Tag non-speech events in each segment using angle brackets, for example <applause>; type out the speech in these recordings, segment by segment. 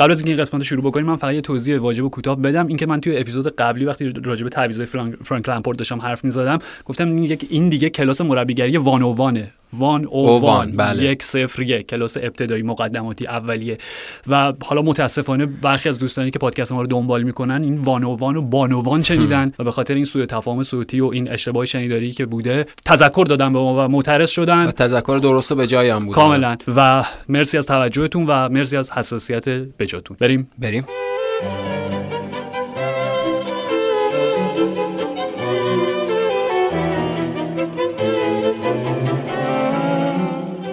قبل از اینکه این قسمت رو شروع بکنیم من فقط یه توضیح واجب و کوتاه بدم. اینکه من توی اپیزود قبلی وقتی راجع به تعویضای فرانک لامپورت داشتم حرف می‌زدم گفتم این این دیگه کلاس مربیگری وان او وانه وان او وان بله. یک صفر یک کلاس ابتدایی مقدماتی اولیه. و حالا متاسفانه برخی از دوستانی که پادکست ما رو دنبال می‌کنن این وان او وان و بان او وان شنیدن و به خاطر این سوء تفاهم صوتی و این اشتباه شنیداری که بوده تذکر دادن به ما و معترض شدن. و تذکر درست به جای هم بود. کاملا. و مرسی از توجهتون و مرسی از حساسیت بجاتون بریم؟ بریم.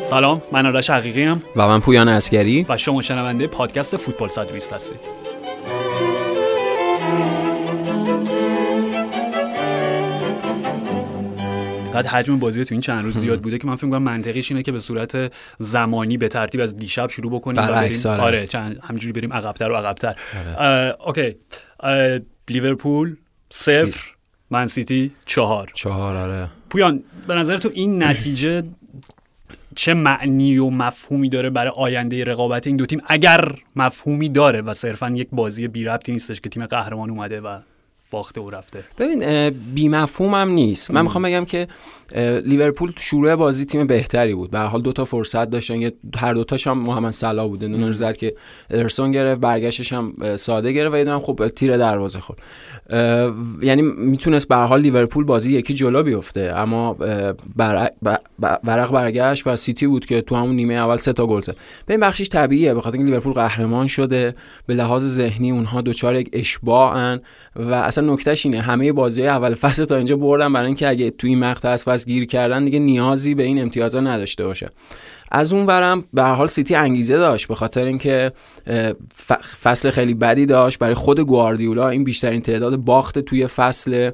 سلام من آرش حقیقی‌ام و من پویان اسگری و شما شنونده پادکست فوتبال 120 هستید. انقدر حجم بازی تو این چند روز زیاد <laughs> بوده که من فکر کنم منطقیش اینه که به صورت زمانی به ترتیب از دیشب شروع بکنیم و بریم. آره, آره چند همینجوری بریم عقبتر و عقبتر. آره. okay. لیورپول صفر من سیتی چهار. چهار آره. پویان به نظر تو این نتیجه چه معنی و مفهومی داره برای آینده رقابت این دو تیم اگر مفهومی داره و صرفا یک بازی بی ربطی نیستش که تیم قهرمان اومده و باخته و رفته؟ ببین بی مفهوم هم نیست. من می‌خوام بگم که لیورپول تو شروع بازی تیم بهتری بود. به حال دو تا فرصت داشتن. یه هر دو تاش هم محمد صلاح بود اون زد که ادرسون گرفت برگشتش هم ساده گرفت و یه خب تیر دروازه خورد. یعنی می‌تونست به حال لیورپول بازی یکی جلو بیفته. اما برق برگشت و سیتی بود که تو همون نیمه اول سه تا گل زد. به این بخشش طبیعیه. به خاطر اینکه لیورپول قهرمان شده. به لحاظ ذهنی اونها دوچار یک اشباعن. و اصلا نکتهش اینه. همه بازی اول فصل تا اینجا بردن برای اینکه اگه توی این مقطع گیر کردن دیگه نیازی به این امتیازا نداشته باشه. از اون ورم به حال سیتی انگیزه داشت به خاطر اینکه فصل خیلی بدی داشت. برای خود گواردیولا این بیشترین تعداد باخت توی فصل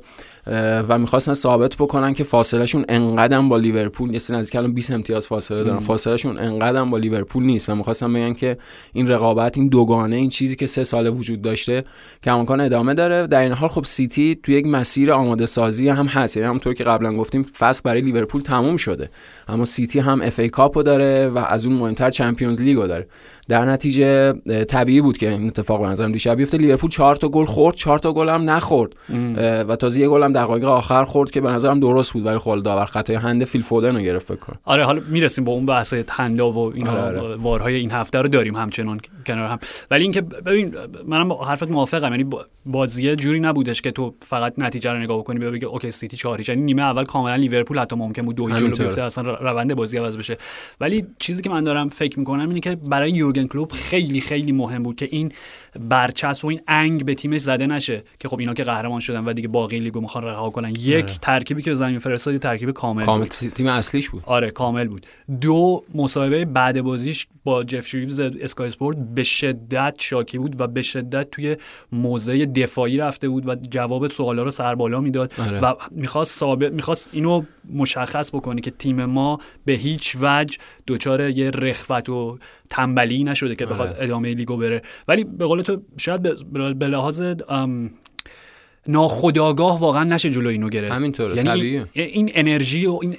و می‌خواستن ثابت بکنن که فاصلهشون انقدر با لیورپول یه نزدیک الان 20 امتیاز فاصله دارن. فاصلهشون انقدر با لیورپول نیست و می‌خواستن بگن که این رقابت این دوگانه این چیزی که سه ساله وجود داشته که امکان ادامه داره. در این حال خب سیتی توی یک مسیر آماده سازی هم هست. یعنی همونطور که قبلا گفتیم فصل برای لیورپول تموم شده. اما سیتی هم FA Cup و داره. و از اون مهمتر Champions League و داره. در نتیجه طبیعی بود که این اتفاق به نظرم دیشب بیفته. لیورپول 4 تا گل خورد 4 تا گل هم نخورد. و تازه یه گل هم دقایق آخر خورد که به نظرم درست بود ولی خب داور خطای هند فیل فودن رو گرفت فکر کنم. آره حالا می‌رسیم با اون بحث هندا و اینا آره آره. VAR های این هفته رو داریم همچنان کنار هم. ولی اینکه ببین منم حرفت موافقم. یعنی بازی جوری نبودش که تو فقط نتیجه رو نگاه بکنی بگی okay سیتی 4 یعنی نیمه اول کاملا لیورپول حتی ممکن بود دو جلو بیفته اصلا روند بازی عوض بشه. ولی چیزی که من دارم فکر می‌کنم اینه که برای یورگن کلوپ خیلی خیلی مهم بود که این برچسب و این انگ به تیمش زده نشه که خب اینا که قهرمان شدن و دیگه باقی لیگو می‌خوان رها کنن یک آره. ترکیبی که زمین فرستاد ترکیب کامل, کامل تیم اصلیش بود آره کامل بود دو مصاحبه بعد بازیش با جف شریوز اسکای اسپورت به شدت شاکی بود و به شدت توی موضع دفاعی رفته بود و جواب سوالا رو سر بالا می‌داد آره. و می‌خواست ثابت می‌خواست اینو مشخص بکنه که تیم ما به هیچ وجه دچار یه رخوت و تنبلی نشده که بخواد آره. ادامه لیگو بره ولی به قول تو شاید به لحاظ ناخداگاه واقعا نشه جلو اینو گرفت. همینطوره یعنی طبیعیه. این انرژی و این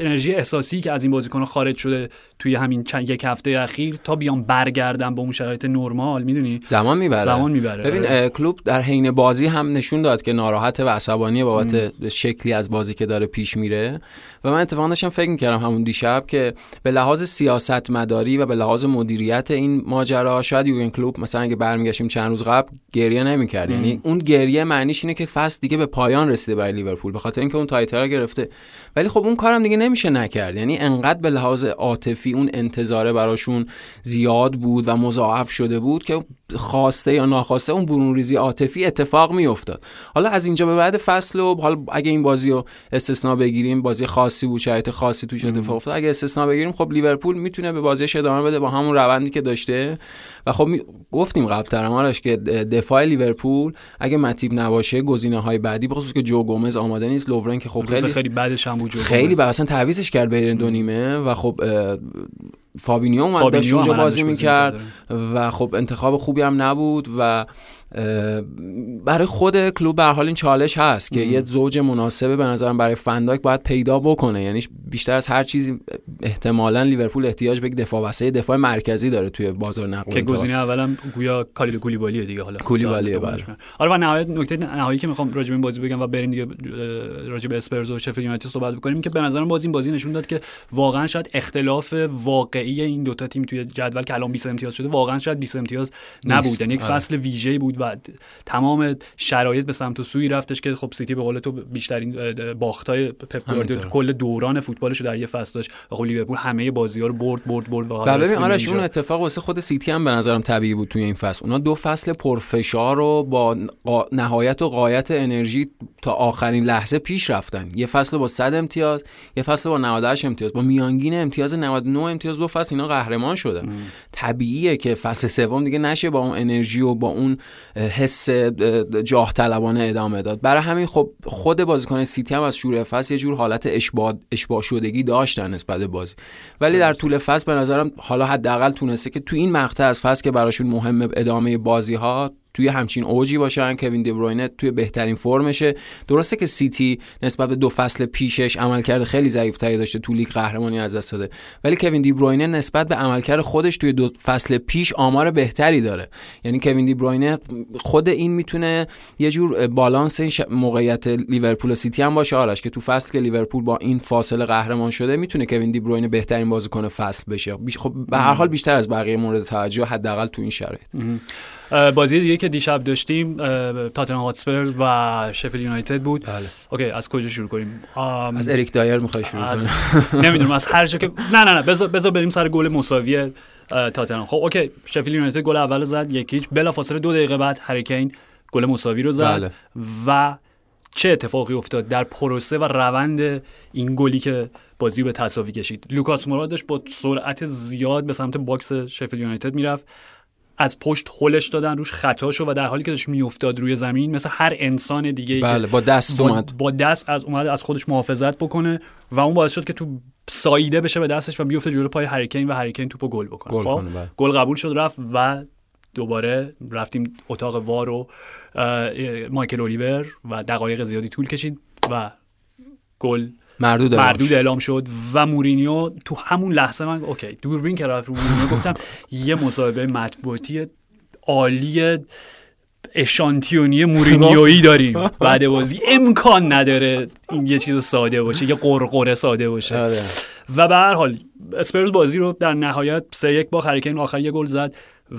انرژی احساسی که از این بازیکن خارج شده توی همین چند یک هفته اخیر تا بیان برگردن با اون شرایط نرمال می‌دونی؟ زمان می‌بره. زمان می‌بره. ببین آره. کلوب در حین بازی هم نشون داد که ناراحت و عصبانی بابت شکلی از بازی که داره پیش میره. و من اتفاقا داشتم فکر می‌کردم همون دیشب که به لحاظ سیاست مداری و به لحاظ مدیریت این ماجرا شاید یورگن کلوپ مثلا اگه برمیگشتیم چند روز قبل گریه نمی‌کرد. یعنی اون گریه معنیش اینه که فصل دیگه به پایان رسیده برای لیورپول به خاطر اینکه اون تایتل گرفته. ولی خب اون کارم دیگه نمیشه نکرد. یعنی انقدر به لحاظ عاطفی اون انتظاره براشون زیاد بود و مضاعف شده بود که خواسته یا ناخواسته اون برون ریزی عاطفی اتفاق میافتاد. حالا از اینجا به بعد فصل و حالا اگه این بازی رو استثنا بگیریم بازی خاصی بود شرایط خاصی توش اتفاق افتاد. اگه استثنا بگیریم خب لیورپول می‌تونه به بازیش ادامه بده با همون روندی که داشته. و خب گفتیم قبل ترمارش که دفاع لیورپول اگه متیب نباشه گزینه های بعدی بخصوص که جو گومز آماده نیست لوورن که خب خیلی خیلی بعدش هم بود جو خیلی بعد اصلا تعویضش کرد بین دو نیمه و خب فابینیو اومد داشت اونجا بازی می‌کرد و خب انتخاب خوب خوبی هم نبود و برای خود کلوب به حال این چالش هست که یه زوج مناسبه به نظرم برای فنداک باید پیدا بکنه. یعنی بیشتر از هر چیزی احتمالا لیورپول احتیاج به دفاع وسط دفاع مرکزی داره توی بازار نقل که گزینه اولم گویا کالیدو کولیبالیه دیگه حالا. کولیبالیه بله. آره و نهایت نکته نهایی که می‌خوام راجع به این بازی بگم و بریم دیگه راجع به اسپرز و شفیلد یونایتد صحبت بکنیم که به نظرم باز این بازی نشون داد که واقعا شاید اختلاف واقعی این دوتا تیم توی جدول که الان 20 امتیاز شده واقعا شاید 20 امتیاز نبود. یعنی یک آره. فصل ویژه‌ای بود و تمام شرایط به سمت و سوی رفتش که خب سیتی به قول تو بیشترین باختای پپ گواردیولا کل دوران فوتبالش در یه فصل داشت. و خب لیورپول همه بازی‌ها رو برد برد برد و بله آرش اون اتفاق واسه خود سیتی هم به نظرم طبیعی بود توی این فصل. اونا دو فصل پرفشار رو با نهایت و قایت انرژی تا آخرین لحظه پیش رفتن. یه فصل با 100 امتیاز یه فصل با 98 امتیاز. با میانگین امتیاز 99 امتیاز دو فصل اینا قهرمان شدن طبیعیه که فصل سوم دیگه نشه با اون انرژی و با اون حس جاه طلبانه ادامه داد. برای همین خب خود بازیکن سیتی هم از شروع فصل یه جور حالت اشباع اشباع شدگی داشتن نسبت به بازی. ولی در طول فصل به نظرم حالا حداقل تونسته که تو این مقطع از فصل که براشون مهمه ادامه بازی ها توی همچین اوجی باشن. کوین دیبروینه توی بهترین فرمشه. درسته که سیتی نسبت به دو فصل پیشش عملکرد خیلی ضعیفتری داشته تو لیگ قهرمانی از دست داده. ولی کوین دیبروینه نسبت به عملکرد خودش توی دو فصل پیش آمار بهتری داره. یعنی کوین دیبروینه خود این می‌تونه یه جور بالانس این موقعیت لیورپول و سیتی هم باشه. آرش که تو فصل که لیورپول با این فاصله قهرمان شده می‌تونه کوین دیبروینه بهترین بازیکن فصل بشه. خب به هر حال بیشتر از بقیه مورد توجه حداقل تو این شرایط. بازی دیگه که دیشب داشتیم تاتنهام هاتسپر و شفیلد یونایتد بود. بله. اوکی از کجا شروع کنیم؟ از اریک دایر می‌خوای شروع از... <laughs> نمی‌دونم از هر جا که نه نه نه بذار بذار بریم سر گل مساوی تاتنهام. خب اوکی شفیلد یونایتد گل اول زد یک هیچ بلافاصله دو دقیقه بعد هریکین گل مساوی رو زد بله. و چه اتفاقی افتاد در پروسه و روند این گلی که بازی به تساوی کشید؟ لوکاس مورا داشت با سرعت زیاد به سمت box شفیلد یونایتد می‌رفت. از پشت هلش دادن روش خطا شد و در حالی که داشت میافتاد روی زمین مثل هر انسان دیگه بله با دست اومد با دست از اومد از خودش محافظت بکنه و اون باعث شد که توپ ساییده بشه به دستش و بیفته جلو پای هریکین و هریکین توپو گل بکنه گل, خب؟ بله. گل قبول شد رفت و دوباره رفتیم اتاق VAR و مایکل اولیور و دقایق زیادی طول کشید و گل مردود, مردود اعلام شد و مورینیو تو همون لحظه من اوکی دوربین که رفت مورینیو <laughs> گفتم یه مصاحبه مطبوعاتی عالی اشانتیونی مورینیویی داریم. <laughs> بعد بازی امکان نداره این یه چیز ساده باشه یه غرغر ساده باشه. آره. و به هر حال اسپرز بازی رو در نهایت سه یک با هریکین آخر یه گل زد.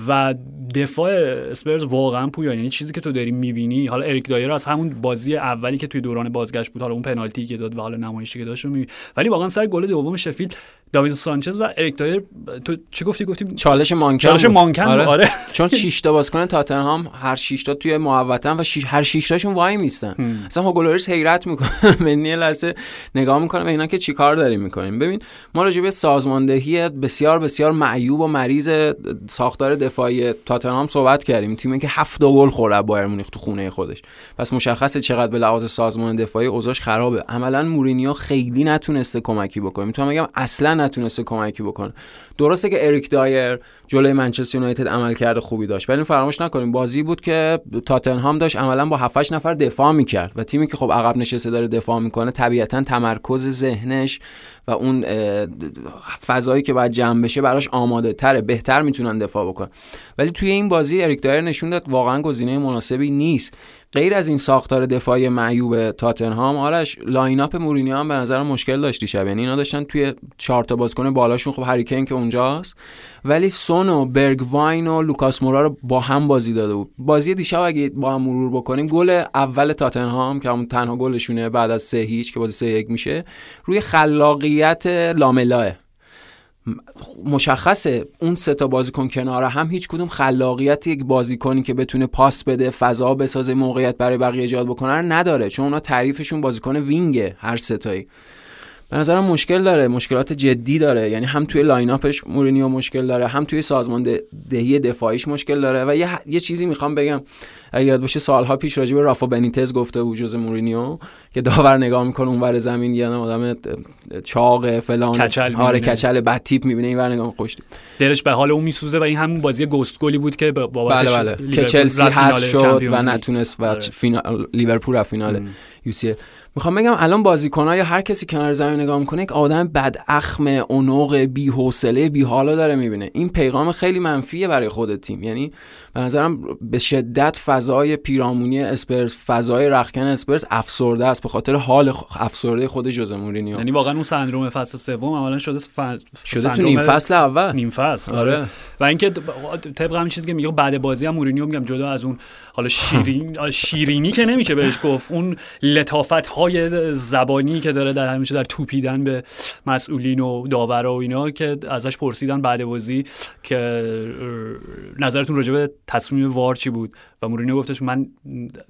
و دفاع اسپرز واقعا پویا. یعنی چیزی که تو داری می‌بینی حالا اریک دایر از همون بازی اولی که توی دوران بازگشت بود حالا اون پنالتی که داد و حالا نمایشی که داشت رو ولی واقعا سر گل دوم شفیلد داوید سانچز و اریک دایر تو چی گفتی؟ گفتی چالش مانکن چالش مانکن آره, آره. چون <laughs> 6 تا بازیکن تاتنهام هر 6 تا توی محوطن و شیش... هر 6 تاشون وای میستن. اصلا هوگو لوریس حیرت می‌کنه من <laughs> یه لحظه نگاه می‌کنه به اینا که چیکار داریم می‌کنیم. ببین ما راجع به سازماندهی بسیار بسیار معیوب و مریض ساختار دفاعی تاتنهام صحبت کردیم. تیمی که هفت گل خورد بایرن مونیخ تو خونه خودش. پس مشخصه چقدر به لحاظ سازمان دفاعی اوضاعش خرابه. عملا مورینیو خیلی نتونسته کمکی بکنه. می‌تونم بگم اصلا نتونسته کمکی بکنه. درسته که اریک دایر جلوی منچستر یونایتد عمل کرده خوبی داشت ولی فراموش نکنیم. بازی بود که تاتنهام داشت عملا با 7 نفر دفاع می‌کرد و تیمی که خب عقب نشسته داره دفاع می‌کنه طبیعتا تمرکز ذهنش و اون فضایی که باید جمع بشه براش آماده تره بهتر می‌تونن دفاع بکنن. ولی توی این بازی اریک دایر نشون داد واقعا گزینه مناسبی نیست. غیر از این ساختار دفاعی معیوب تاتنهام آرش line up مورینیو هم به نظر مشکل داشت دیشب. یعنی اینا داشتن توی چهار تا بازیکن بالاشون خب هریکین که اونجاست. ولی سون و برگواین و لوکاس مورا رو با هم بازی داده بود. بازی دیشب اگه با هم مرور بکنیم گل اول تاتنهام که همون تنها گلشونه بعد از سه هیچ که بازی سه یک میشه روی خلاقیت لاملاه. مشخصه اون سه تا بازیکن کنار هم هیچ کدوم خلاقیت یک بازیکنی که بتونه پاس بده فضا بسازه موقعیت برای بقیه ایجاد بکنه نداره چون اونا تعریفشون بازیکن وینگه هر ستایی به نظرم مشکل داره مشکلات جدی داره. یعنی هم توی line up ش مورینیو مشکل داره هم توی سازماندهی دفاعیش مشکل داره و یه, یه چیزی می‌خوام بگم. اگه یاد باشه سالها پیش راجع به رافا بنیتز گفته بود ژوزه مورینیو که داور نگاه می‌کنه اونور زمین یه آدم چاق فلان کچل آره کچل بد تیپ می‌بینه اینور نگاه خوش دلش به حال اون میسوزه و این همون بازی ghost goal ی بود که بله بله. که چلسی هست شد و نتونست و آره. فینال لیورپول رفت فینال یه می‌خوام بگم الان بازیکن‌ها یا هر کسی کنار زمین نگاه می‌کنه یک آدم بد اخم و عنق بی حوصله بی حالا داره می‌بینه. این پیغام خیلی منفیه برای خود تیم. یعنی به نظرم به شدت فضای پیرامونی اسپرس فضای رختکن اسپرس افسرده است به خاطر حال افسرده خود ژوزه مورینیو. یعنی واقعا اون سندروم فصل سوم عملا شده ف... شده تو نیم فصل اول. نیم فصل آره, آره. و اینکه طبق همین چیزی که میگه بعد بازی هم مورینیو میگم جدا از اون حالا شیرین <laughs> شیرینی که نمیشه بهش گفت اون لطافت های زبانی که داره در همیشه در توپیدن به مسئولین و داور و اینا که ازش پرسیدن بعد بازی که نظرتون راجع به تصمیم وار چی بود؟ و مورینیو گفتش من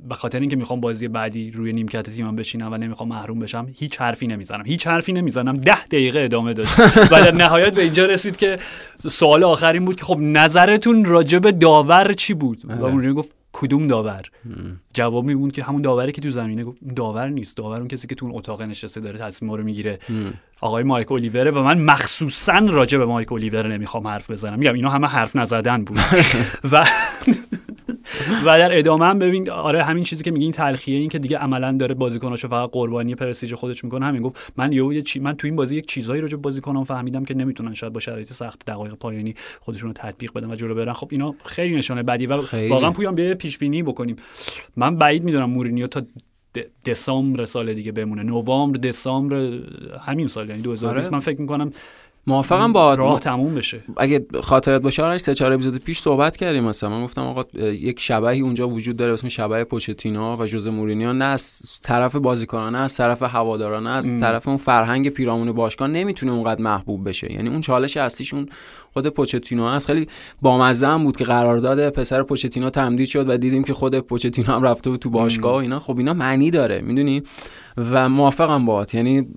به خاطر اینکه می‌خوام بازی بعدی روی نیمکت تیمم بشینم و نمی‌خوام محروم بشم هیچ حرفی نمی‌زنم. هیچ حرفی نمی‌زنم. ده دقیقه ادامه داشت. <laughs> و در نهایت به اینجا رسید که سوال آخرین بود که خب نظرتون راجع به داور چی بود؟ و آره. مورینیو گفت کدوم داور؟ جواب میبود که همون داوری که تو زمینه گفت. داور نیست. داور اون کسی که تو اون اتاق نشسته داره تصمیم رو می‌گیره. آقای مایک اولیوره و من مخصوصا راجع به مایک اولیور نمی‌خوام حرف بزنم. میگم اینا همه حرف نزدن بود. <laughs> و <laughs> <laughs> و در ادامه هم ببین آره همین چیزی که میگه این تلخیه این که دیگه عملا داره بازیکناشو فقط قربانی پرستیژ خودش می‌کنه همین گفت. من یه چی من تو این بازی یک چیزایی رو بازیکنام فهمیدم که نمی‌تونن شاید با شرایط سخت دقایق پایانی خودشون رو تطبیق بدن و جلو برن. خب اینا خیلی نشانه بدی و واقعا پویان به پیش بینی بکنیم. من بعید می‌دونم مورینیو تا دسامبر سال دیگه بمونه. نوامبر دسامبر همین سال یعنی 2020 آره. من فکر می‌کنم موافقم با راه تموم بشه. اگه خاطرت باشه آرش سه چهار اپیزود پیش صحبت کردیم مثلا. من گفتم آقا یک شبهی اونجا وجود داره اسم شبه پوچتینو و جوز مورینیو. نه از طرف بازیکنان نه از طرف هواداران نه از طرف اون فرهنگ پیرامون باشگاه نمی‌تونه اونقدر محبوب بشه. یعنی اون چالش اصلیشون خود پوچتینو هست. خیلی بامزه هم بود که قرارداد پسر پوچتینو تمدید شد و دیدیم که خود پوچتینو هم رفته بود تو باشگاه و اینا. خب اینا معنی داره می‌دونی؟ و موافقم باهات. یعنی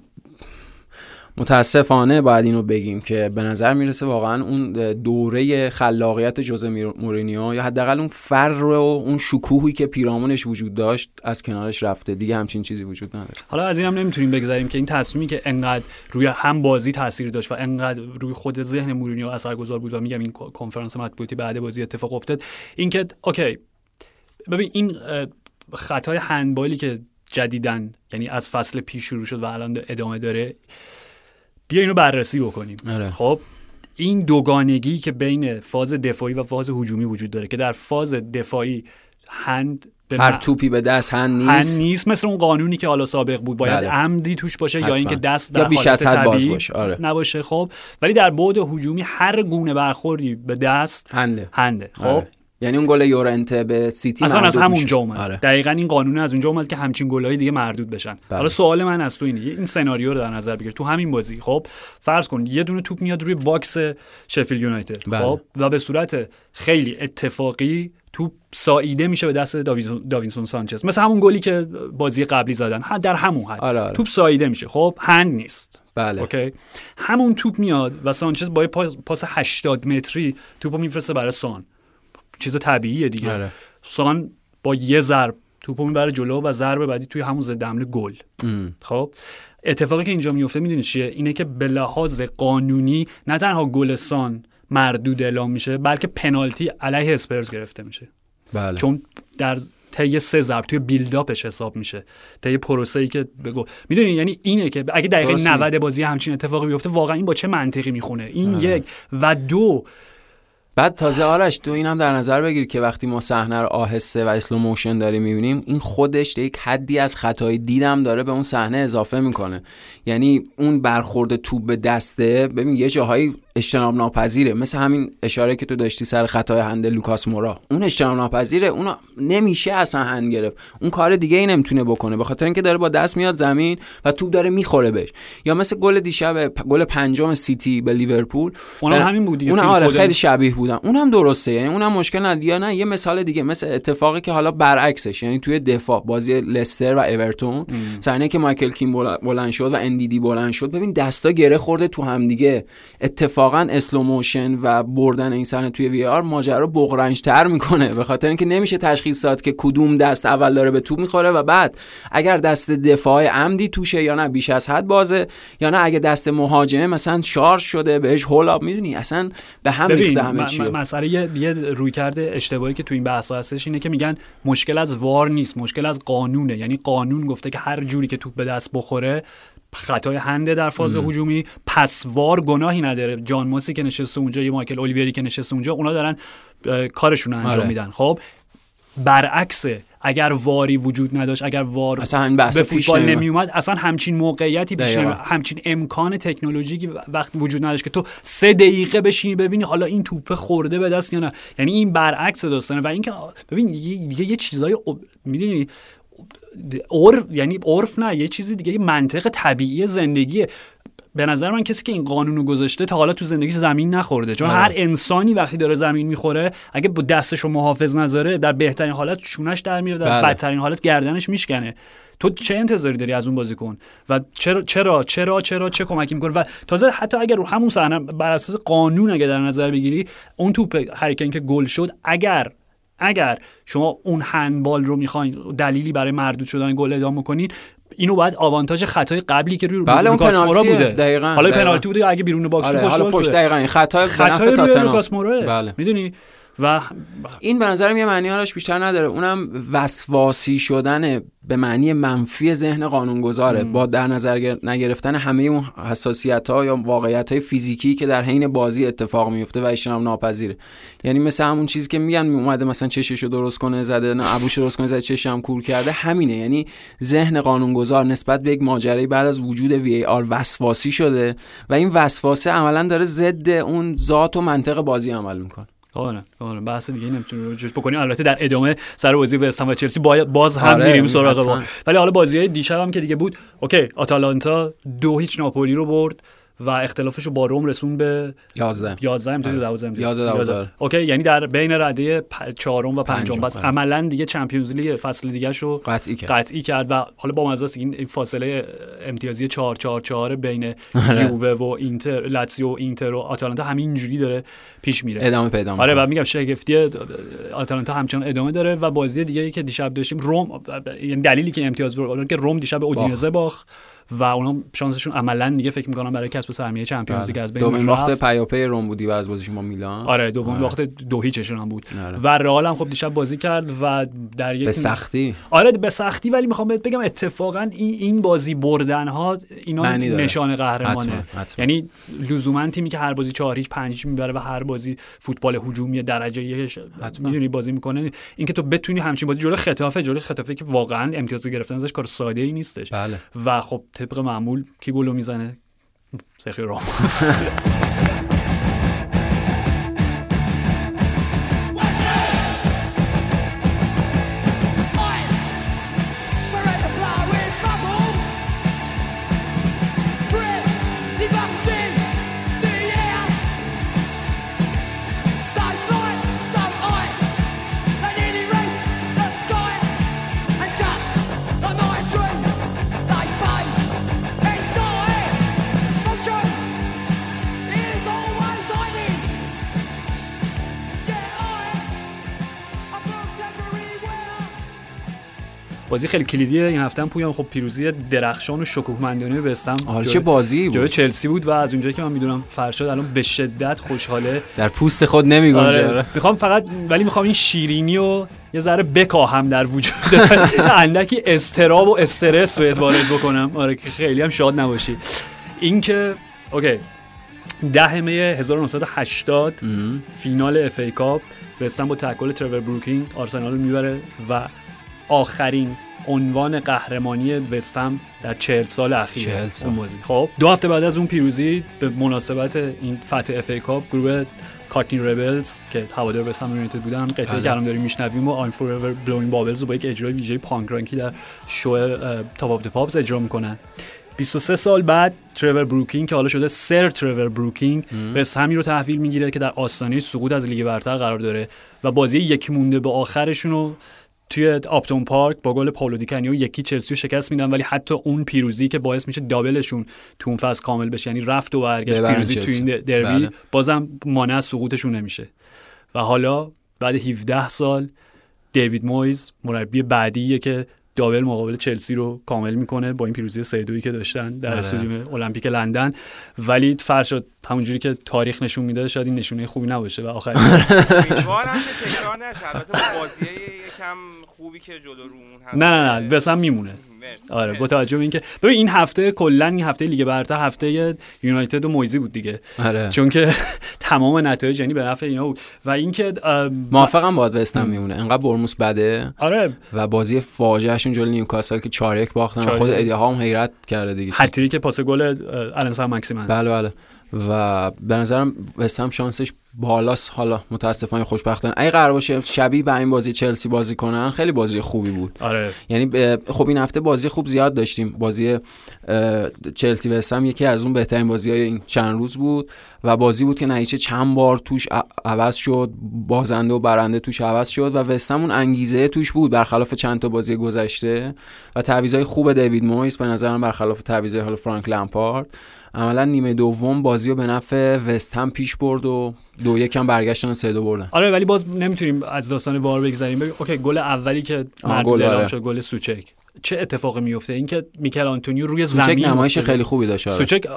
متاسفانه باید اینو بگیم که به نظر می‌رسه واقعا اون دوره خلاقیت جوزه مورینیو یا حداقل اون فر و اون شکوهی که پیرامونش وجود داشت از کنارش رفته. دیگه همچین چیزی وجود نداره. حالا از این هم نمی‌تونیم بگذاریم که این تصمیمی که انقدر روی هم بازی تاثیر داشت و انقدر روی خود ذهن مورینیو اثرگذار بود و میگم این کنفرانس مطبوعاتی بعد بازی اتفاق افتاد اینکه اوکی ببین این خطای هندبالی که جدیدن یعنی از فصل پیش شروع شد و الان ادامه داره بیا اینو بررسی بکنیم آره. خب این دوگانگی که بین فاز دفاعی و فاز هجومی وجود داره که در فاز دفاعی هند هر توپی به دست هند نیست هند نیست مثل اون قانونی که حالا سابق بود باید بله. عمدی توش باشه حتما. یا اینکه دست در بیش از حد باز باشه آره. نباشه خب ولی در بعد هجومی هر گونه برخوردی به دست hand ه hand ه خب آره. یعنی اون گل یورنته به سیتی اصلا از همونجا اومد. آره. دقیقا این قانون از اونجا اومد که همچین گلای دیگه مردود بشن. بله. حالا سوال من از تو اینه این سناریو رو در نظر بگیر. تو همین بازی خب فرض کن یه دونه توپ میاد روی box شفیلد یونایتد بله. خب و به صورت خیلی اتفاقی توپ ساییده میشه به دست داوینسون سانچز. مثل همون گلی که بازی قبلی زدن. در همون حد. آره آره. توپ ساییده میشه. خب hand نیست. بله. اوکی؟ همون توپ میاد و سانچز با پاس 80 متری توپو میفرسته برای سان. چیز طبیعیه دیگه. آره. سان با یه ضرب توپو می‌بره جلو و ضربه بعدی توی همون ضد حمله گل. خب؟ اتفاقی که اینجا میفته می‌دونی چیه؟ اینه که به لحاظ قانونی نه تنها گل سان مردود اعلام میشه بلکه پنالتی علیه اسپرز گرفته میشه. بله. چون در طی سه ضرب توی بیلداپش حساب میشه. طی پروسه ای که بگو. می‌دونی؟ یعنی اینه که اگه دقیقه 90 بازی همچین اتفاقی بیفته واقعا این با چه منطقی می‌خونه؟ این آه. یک و دو بعد تازه آرش تو اینم در نظر بگیر که وقتی ما صحنه رو آهسته و slow motion داریم می‌بینیم این خودش یک حدی از خطای دیدم داره به اون صحنه اضافه می‌کنه. یعنی اون برخورد توپ به دسته ببین یه جاهایی اجتناب ناپذیره مثل همین اشاره که تو داشتی سر خطای hand لوکاس مورا. اون اجتناب ناپذیره اون نمیشه اصلا hand گرفت. اون کار دیگه ای نمی‌تونه بکنه. به خاطر اینکه داره با دست میاد زمین و توپ داره می‌خوره بهش. یا مثل گل دیشب گل پنجم سیتی به لیورپول. اونم همین بود دیگه. اون آره خیلی شبیه بودن. اونم درسته. یعنی اونم مشکل نداره. یا نه یه مثال دیگه. مثل اتفاقی که حالا برعکسش. یعنی توی دفاع بازی لستر و اورتون صحنه که مایکل کین بلند شد و اندیدی بلند شد ببین دستا گره خورده تو هم دیگه اتفاقا slow motion و بردن این صحنه توی VAR ماجرا بغرنج تر می‌کنه. به خاطر اینکه نمیشه تشخیص داد که کدوم دست اول داره به توپ می‌خوره و بعد اگر دست دفاع عمدی توشه یا نه بیش از حد بازه یا نه اگه دست مهاجمه مثلا شارژ شده بهش هولاب می‌دونی؟ اصلا به هم ریخته همه چی مسئله یه, یه روی کرده اشتباهی که تو این بحث هستش اینه که میگن مشکل از وار نیست مشکل از قانونه. یعنی قانون گفته که هر جوری که توپ به دست بخوره خطای هنده در فاز هجومی. پسوار گناهی نداره. جان موسی که نشسته اونجا یا مایکل اولیویری که نشسته اونجا اونا دارن کارشون رو انجام آره. میدن. خب؟ برعکس اگر واری وجود نداشت اگر وار اصلا به فوتبال نمی اومد اصلا همچین موقعیتی پیش همچین امکان تکنولوژیکی وقت وجود نداشت که تو سه دقیقه بشینی ببینی حالا این توپه خورده به دست یا نه. یعنی این برعکس داستانه. و اینکه ببین دیگه, یه چیزای می‌دونی عرف یعنی عرف نه یه چیزی دیگه یه منطق طبیعی زندگیه به نظر من کسی که این قانون رو گذاشته تا حالا تو زندگی زمین نخورده. چون هر انسانی وقتی داره زمین می‌خوره اگه با دستش رو محافظ نذاره در بهترین حالت چونش در میره در بله. بدترین حالت گردنش میشکنه. تو چه انتظاری داری از اون بازیکن و چرا چرا چرا چرا چه کمکی می‌کنه و تازه حتی اگر رو همون صحنه بر اساس قانون اگه در نظر بگیری اون توپ هری کین که گل شد اگر اگر شما اون هندبال رو می‌خواین دلیلی برای مردود شدن گل ادامه کنین اینو باید آوانتاژ خطای قبلی که روی بله لوکاس مورا بوده. دقیقاً حالا پنالتی بوده اگه بیرون box آره پشت دقیقاً خطای خطای لوکاس مورا بله. می‌دونی؟ و این به نظرم یه معنی هاش بیشتر نداره. اونم وسواسی شدن به معنی منفی ذهن قانونگذاره. با در نظر نگرفتن همه اون حساسیت ها یا واقعیت های فیزیکی که در حین بازی اتفاق میفته و اجتناب ناپذیره. یعنی مثل همون چیزی که میگن اومده مثلا چششو درست کنه زده نه ابوش درست کنه زده چشم کور کرده همینه. یعنی ذهن قانونگذار نسبت به یک ماجرایی بعد از وجود وی آر وسواسی شده و این وسواسه عملا داره ضد اون ذات و منطق بازی عمل می‌کنه. آره آره بحث دیگه نمی‌تونیم روش بکنیم. البته در ادامه سر بازی وستهم و چلسی باز هم آره میریم سراغ ولی حالا بازی های دیشب هم که دیگه بود okay آتالانتا دو هیچ ناپولی رو برد. و اختلافش رو با رم رسوند به 11 11 امتیاز 12 امتیاز 11 okay یعنی در بین رده چهارم و پنجم. پس عملا دیگه Champions League فصل دیگه شو قطعی کرد. قطعی کرد و حالا با مزه این فاصله امتیازی 4 4 4 بین آره. یووه و اینتر لاتزیو و اینتر و آتالانتا همینجوری داره پیش میره. ادامه پیدا آره و میگم شگفتی آتالانتا همچنان ادامه داره و بازی دیگه ای که دیشب داشتیم روم یعنی دلیلی که امتیاز برد که روم دیشب اودینزه باخت. و اونا شانسشون عملا دیگه فکر می‌کنم برای کسب سهمیه چمپیونز لیگ از بین دومین باخت پیاپی روم بودی و از بازیشون با میلان؟ آره دومین آره. باخت دو هیچشون هم بود. آره. و رئال هم خب دیشب بازی کرد و در یک به سختی؟ آره به سختی ولی می‌خوام بهت بگم اتفاقا این بازی بردن ها اینا نشان قهرمانه. یعنی لزوما تیمی که هر بازی 4 هیچ 5 هیچ می‌بره و هر بازی فوتبال هجومی درجه یک می‌دونی بازی می‌کنه. اینکه تو بتونی همچین بازی جلوی خطافه جلوی خطافه که واقعا امتیاز گرفتن ازش کار ساده ای نیستش. بله. و خب طبق معمول کی گلو می‌زنه؟ سخی راموس. <laughs> بازی خیلی کلیدیه. این هفته هم پویان. خب پیروزی درخشان و شکوهمندانه وستهم آره چه بازی بود؟ چلسی بود و از اونجایی که من می‌دونم فرشاد الان به شدت خوشحاله. در پوست خود نمیگنجه. آره. می‌خوام فقط ولی می‌خوام این شیرینی و یه ذره بکاهم در وجود <laughs> اندکی اضطراب و استرس بهت وارد بکنم. آره که خیلی هم شاد نباشی. اینکه okay. ده مه 1980 فینال FA Cup به با تکل ترور بروکینگ آرسنال رو می‌بره و آخرین عنوان قهرمانی وستهم در چهل سال اخیر چهل سال. اون خب دو هفته بعد از اون پیروزی به مناسبت این فتح FA Cup گروه Cockney Rejects که هوادار وستهم یونایتد بودن قطعه بله. که الان داریم میشنویم و I'm Forever Blowing Bubbles رو با یک اجرای ویژه پانک راکی در شو Top of the Pops اجرا می‌کنن 23 سال بعد ترور بروکینگ که حالا شده Sir ترور بروکینگ وستهمی رو تحویل می‌گیره که در آستانه سقوط از لیگ برتر قرار داره و بازی یکی مونده به آخرشون رو توی آپتون پارک با گل پاولو دی‌کانیو یکی چلسی رو شکست میدن ولی حتی اون پیروزی که باعث میشه double شون تو اون فصل کامل بشه یعنی رفت و برگشت پیروزی تو. این دربی بله. بازم مانع از سقوطشون نمیشه و حالا بعد 17 سال دیوید مویس مربی بعدیه که double مقابل چلسی رو کامل می‌کنه با این پیروزی 3 2 که داشتن در آره. استادیوم المپیک لندن ولی فرشاد همونجوری که تاریخ نشون میده شاید این نشونه خوبی نباشه و آخر امیدوارم که تکرار نشه البته با بازی یکم خوبی که جلو رومون هست نه نه نه بس هم میمونه. آره. با توجه به اینکه ببین این هفته کلا این هفته لیگ برتر هفته یونایتد و مویزی بود دیگه. آره. چون که <laughs> تمام نتایج یعنی به نفع اینا بود. و اینکه موافقم باید وستم میمونه. انقدر برموس بده. آره. و بازی فاجعهشون جلوی نیوکاسل که 4 1 باختن خود یک. ادی ها هم حیرت کرده دیگه. هتریک پاس گل اه، الانسان مکسیمن. بله بله. و به نظرم وستهم شانسش بالاست. حالا متاسفانه خوشبختانه. اگه قرار باشه شبیه به این بازی چلسی بازی کنن خیلی بازی خوبی بود. آره. یعنی خب این هفته بازی خوب زیاد داشتیم. بازی چلسی وستهم یکی از اون بهترین بازی های این چند روز بود و بازی بود که نتیجه چند بار توش عوض شد بازنده و برنده توش عوض شد و وستهم اون انگیزه توش بود برخلاف چند تا بازی گذشته. و تعویضای خوب دیوید مویس به نظرم برخلاف تعویضای حالا فرانک لمپارد. عملا نیمه دوم بازی رو به نفع وستهم پیش برد و دو یکم برگشتن و سه دو بردن. آره ولی باز نمی‌تونیم از داستان VAR بگذریم. اوکی گل اولی که مردود اعلام آره. شد گل سوچک. چه اتفاقی میفته اینکه میکل آنتونیو روی سوچک زمین نمایش. خیلی خوبی داشت آره. سوچک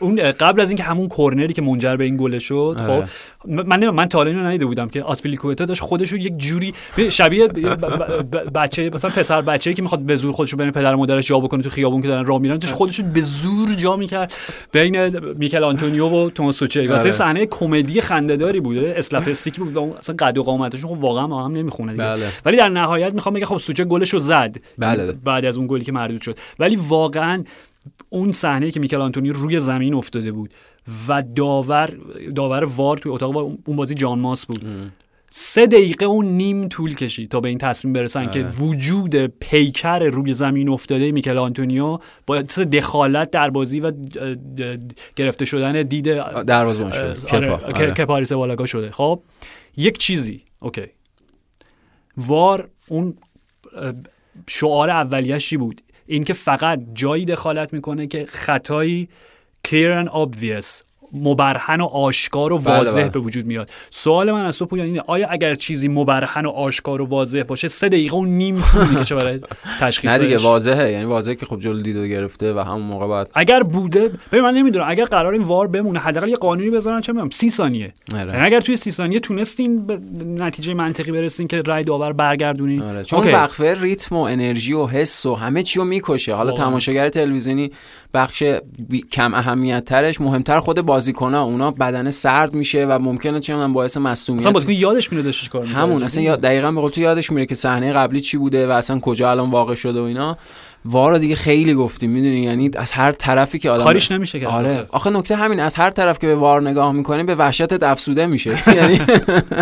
اون قبل از اینکه همون کرنری که منجر به این گل شد آره. خب من من تا حالا ندیده بودم که آسپیلیکوتا داشت خودش رو یک جوری شبیه ب- ب- ب- بچه مثلا پسر بچه‌ای که می‌خواد به زور خودش رو بین پدر و مادرش جا بکنه تو خیابون که دارن راه میرن داشت خودش رو به زور جا می‌کرد بین میکل آنتونیو و توماس سوچک واسه آره. صحنه کمدی خنده‌داری بوده اسلپستیکی بود اصلا قد و قامتشون خب واقعا هم نمی‌خونه دیگه بله. ولی در نهایت می‌خوام بگم خب سوچک گلش رو زد بله. بعد از اون گلی که مردود شد. ولی واقعا اون صحنه که میکل آنتونی روی زمین افتاده بود و داور داور وار توی اتاق VAR، اون بازی جان ماس بود. سه دقیقه و نیم طول کشید تا به این تصمیم برسن که وجود پیکر روی زمین افتاده میکل آنتونیو باعث دخالت در بازی و گرفته شدن دید دروازه‌بان شد. آره،. که- آره. که پاریس شده. خب یک چیزی. okay. VAR اون شعار اولیش چی بود؟ اینکه فقط جایی دخالت می‌کنه که خطایی clear and obvious. مبرهن و آشکار و بله، واضح بله. به وجود میاد سوال من از تو پویان اینه آیا اگر چیزی مبرهن و آشکار و واضح باشه سه دقیقه و نیم طول می‌کشه <laughs> برای تشخیصش نه دیگه واضحه یعنی واضحه که خب جلو دیدو گرفته و همون موقع بعد اگر بوده ببین من نمی‌دونم اگر قرار این وار بمونه حداقل یه قانونی بذارن چه می‌دونم 30 ثانیه آره. یعنی اگر توی 30 ثانیه تونستین به نتیجه منطقی برسین که رای داور برگردونین آره. چون اوکی. وقفه ریتم و انرژی و حس و همه چی رو می‌کشه حالا. تماشاگر تلویزیونی بخش بی- کم اهمیت ترش مهمتر خود بازیکن‌ها اونا بدن سرد میشه و ممکنه چه می‌دونم باعث مسئولیت اصلا بازیکن یادش میره داشتش کار می‌کرد. همون اصلا یاد دقیقا به قول تو یادش میره که صحنه قبلی چی بوده و اصلا کجا الان واقع شده و اینا وارو دیگه خیلی گفتیم می‌دونی؟ یعنی از هر طرفی که آدم کاریش نمیشه کرد آره. آخه. نکته همین از هر طرف که به وار نگاه می‌کنه به وحشتت افسوده میشه. <laughs> یعنی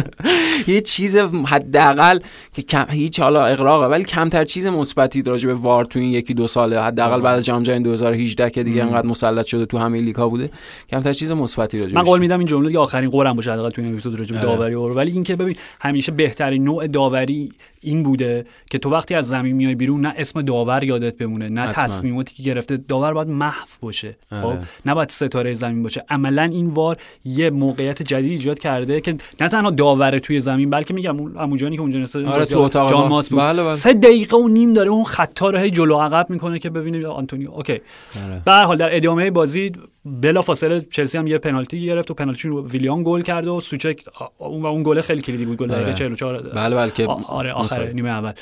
<laughs> یه چیز حداقل که کم هیچ حالا اقراقه ولی کمتر چیز مثبتی راجع به وار تو این یکی دو ساله. حداقل بعد از جام جهانی 2018 که دیگه انقدر مسلط شده تو همه لیگ‌ها بوده کمتر چیز مثبتی راجع من قول میدم. این جمله آخرین قولم باشه حداقل تو این اپیزود راجع به آره. داوری اور ولی اینکه ببین همیشه بهترین نوع داوری این بوده که تو وقتی از زمین میای بیرون نه اسم داور یادت بمونه نه حتما. تصمیماتی که گرفته داور باید محو باشه خب آره. نه باید ستاره زمین باشه عملا این وار یه موقعیت جدید ایجاد کرده که نه تنها داور توی زمین بلکه میگم اون همونجانی که اونجا نسته آره، تو اتاق جان ما. ماس بود بله، بله. سه دقیقه و نیم داره اون خطا رو هی جلو عقب می‌کنه که ببینه آنتونیو اوکی آره. به هر حال در ادامه بازی بلافاصله چلسی هم یه پنالتی گرفت و پنالتیشون رو ویلیان گل کرد و سوچک اون و اون گل خیلی کلیدی بود گل آره. دقیقه 44 بله بله که آ- آره آخر. نیمه اول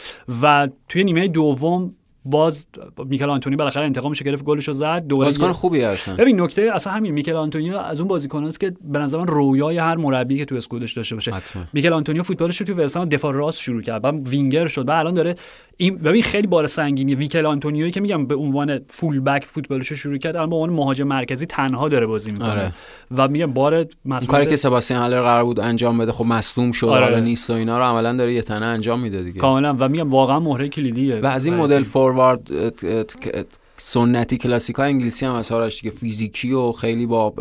و توی نیمه دوم باز میکل آنتونیو بالاخره انتقامش گرفت گلش رو زد. دوباره بازیکن خوبی هستن. ببین نکته اصلا همین میکل آنتونیو از اون بازیکناست که به نظر من رویای هر مربی که تو squad ش داشته باشه. حتما. میکل آنتونیو فوتبالش رو تو وستهم دفاع راست شروع کرد. بعد وینگر شد. بعد الان داره این ببین خیلی بار سنگینی میکل آنتونیوی که میگم به عنوان فول بک فوتبالش رو شروع کرد الان به عنوان مهاجم مرکزی تنها داره بازی می‌کنه. آره. و میگم بار مسئولیت کاری که سباستین هالر قرار بود انجام بده خب مصدوم شد آره. حالا نیست و اینا رو عملا داره یه تنه انجام میده دیگه. کاملا. و میگم واقعا مهره کلیدیه. و از این مدل تیم. forward e, سنتی کلاسیک های انگلیسی هم اثرش دیگه فیزیکی و خیلی با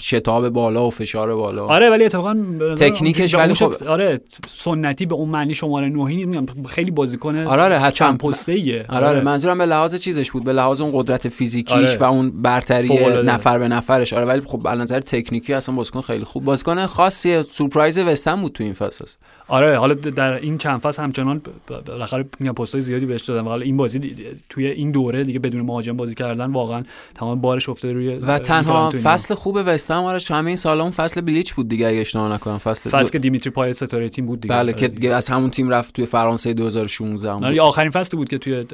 شتاب بالا و فشار بالا. آره ولی اتفاقا تکنیکش ولی خب- آره سنتی به اون معنی شماره نهی میگم خیلی بازیکن آره آره چند پسته ایه آره آره. منظورم به لحاظ چیزش بود به لحاظ اون قدرت فیزیکیش آره. و اون برتری. نفر به نفرش. آره ولی خب از نظر تکنیکی اصلا بازیکن خیلی خوب. بازیکن خاصیه سورپرایز وستهم بود تو این فصل. آره حالا در این چند فصل همچنان بالاخره میگم پستای زیادی بهش دادن. و حالا این بازی توی این دوره دیگه بدون مهاجم بازی کردن واقعا تمام بارش افتاده روی و تنها. فصل خوب وستهم آرش همه این سالا اون فصل بلیچ بود دیگه اگه اشتباه نکنم فصل, فصل که دیمیتری پایت ستاره تیم بود دیگه بله آره که. دیگه از همون تیم رفت توی فرانسه 2016 هم آره آخرین فصلی بود که توی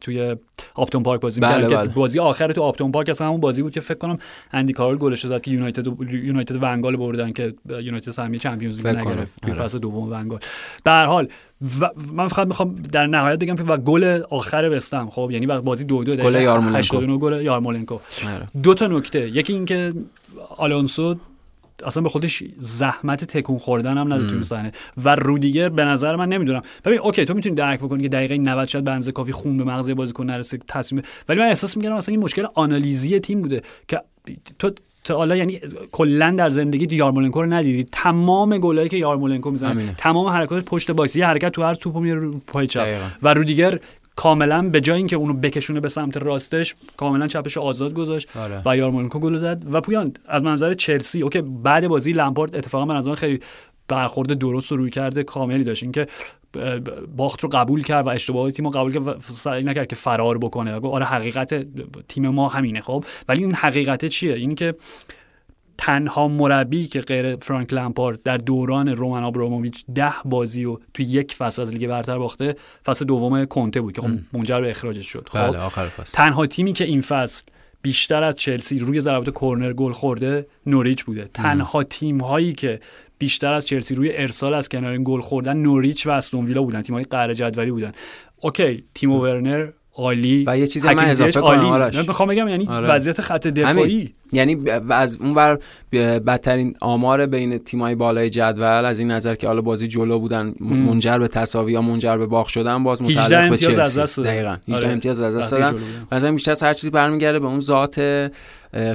توی آپتون پارک بازی بله، بله. که بازی آخر تو آپتون پارک اصلا همون بازی بود که فکر کنم اندی کارل گلش زد که یونایتد یونایتد ونگال بردن که یونایتد سهمیه Champions League. نگرفت توی آره. فصل دوم ونگال به هر حال و من فقط می‌خوام در نهایت بگم که و گل آخر وستهم خب یعنی بازی دو دو گل یارمولنکو. 89 گل یارمولنکو. دو تا نکته. یکی اینکه آلونسو اصلا به خودش زحمت تکون خوردن هم نداره توی صحنه. و رودیگر به نظر من نمی‌دونم. ببین OK تو می‌تونی درک بکنی که دقیقه 90 شاید بنز کافی خون به مغز بازیکن نرسه تصمیم ولی من احساس می‌کردم اصلا این مشکل آنالیزی تیم بوده که تو تا حالا یعنی کلا در زندگی یارمولنکو رو ندیدی تمام گلایی که یارمولنکو می‌زنه. تمام حرکات پشت box یه حرکت تو هر توپو میره رو پای چپ. و رودیگر کاملا به جای اینکه اونو بکشونه به سمت راستش کاملا چپش رو آزاد گذاشت آره. و یارمولنکو گل زد و پویان از منظر چلسی OK بعد بازی لمپارد اتفاقا من از من خیلی برخورد درست و روی کرده کاملی داشت اینکه باخت رو قبول کرد و اشتباهات تیم رو قبول کرد و سعی نکرد که فرار بکنه. و آره حقیقت تیم ما همینه خب؟ ولی این حقیقت چیه؟ این که تنها مربی که غیر فرانک لمپارد در دوران رومن آبراموویچ ده بازی و تو یک فصل از لیگ برتر باخته فصل دوم کنته بود که خب منجر به اخراجش شد خب؟ بله آخر فصل. تنها تیمی که این فصل بیشتر از چلسی روی ضربات کرنر گل خورده نوریچ بوده. تنها تیم هایی که بیشتر از چلسی روی ارسال از کنار این گل خوردن نوریچ و استون ویلا بودن تیم های قهر جدولی بودن اوکی تیمو ورنر عالی و یه چیزی من اضافه کنم،. آرش. من می‌خوام بگم یعنی آره. وضعیت خط دفاعی همین. یعنی ب- از اون ور بدترین آمار بین تیمای بالای جدول از این نظر که حالا بازی جلو بودن منجر به تساوی یا منجر به باخت شدن باز 18 متعلق به چلسی. دقیقاً 18 آره. امتیاز از دست دادن. مثلا بیشتر از هر چیزی برمیگرده به اون ذات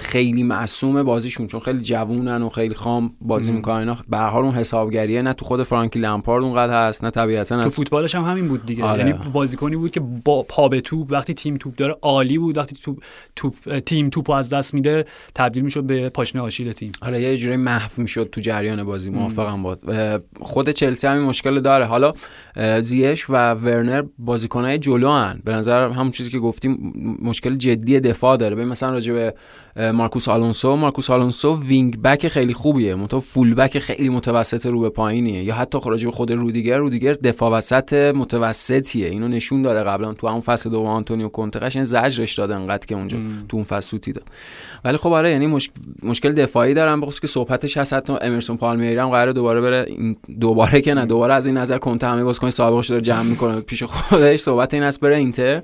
خیلی معصوم بازیشون چون خیلی جوونن و خیلی خام بازی می‌کنن. اینا به هر حال اون حسابگریه نه تو خود فرانکی لمپارد اونقدر هست نه طبیعتا تو فوتبالش هم همین بود دیگه. آره. یعنی بازیکنی بود که با پا به توپ وقتی تیم توپ داره عالی بود وقتی توپ توپ تیم توپو از دست میده تبدیل می‌شد به پاشنه آشیل تیم. آره یه جوری محو می‌شد تو جریان بازی موافقم بود خود چلسی همین مشکل داره. حالا زیش و ورنر بازیکنهای جلو هن. به نظر همون چیزی که گفتیم مشکل جدی دفاع داره. ببین مثلا راجع به اه، مارکوس آلونسو. مارکوس آلونسو wing back خیلی خوبیه. منتها full back خیلی متوسط رو به پایینیه. یا حتی راجع به خود رودیگر رودیگر دفاع وسط متوسطیه. اینو نشون داده قبلا تو همون فصل دوم آنتونیو کونته. قشنگ زجرش داد انقدر که اونجا تو اون فصل سوتی داد. ولی خب آره یعنی مش... مشکل دفاعی دارن بخصوص که صحبتش هست. حتی امرسون پالمیری هم قراره دوباره بره. دوباره که نه دوباره از این نظر کونته همه بازیکن سابقش داره جمع می‌کنه. پیش خودش صحبت این است بره اینتر.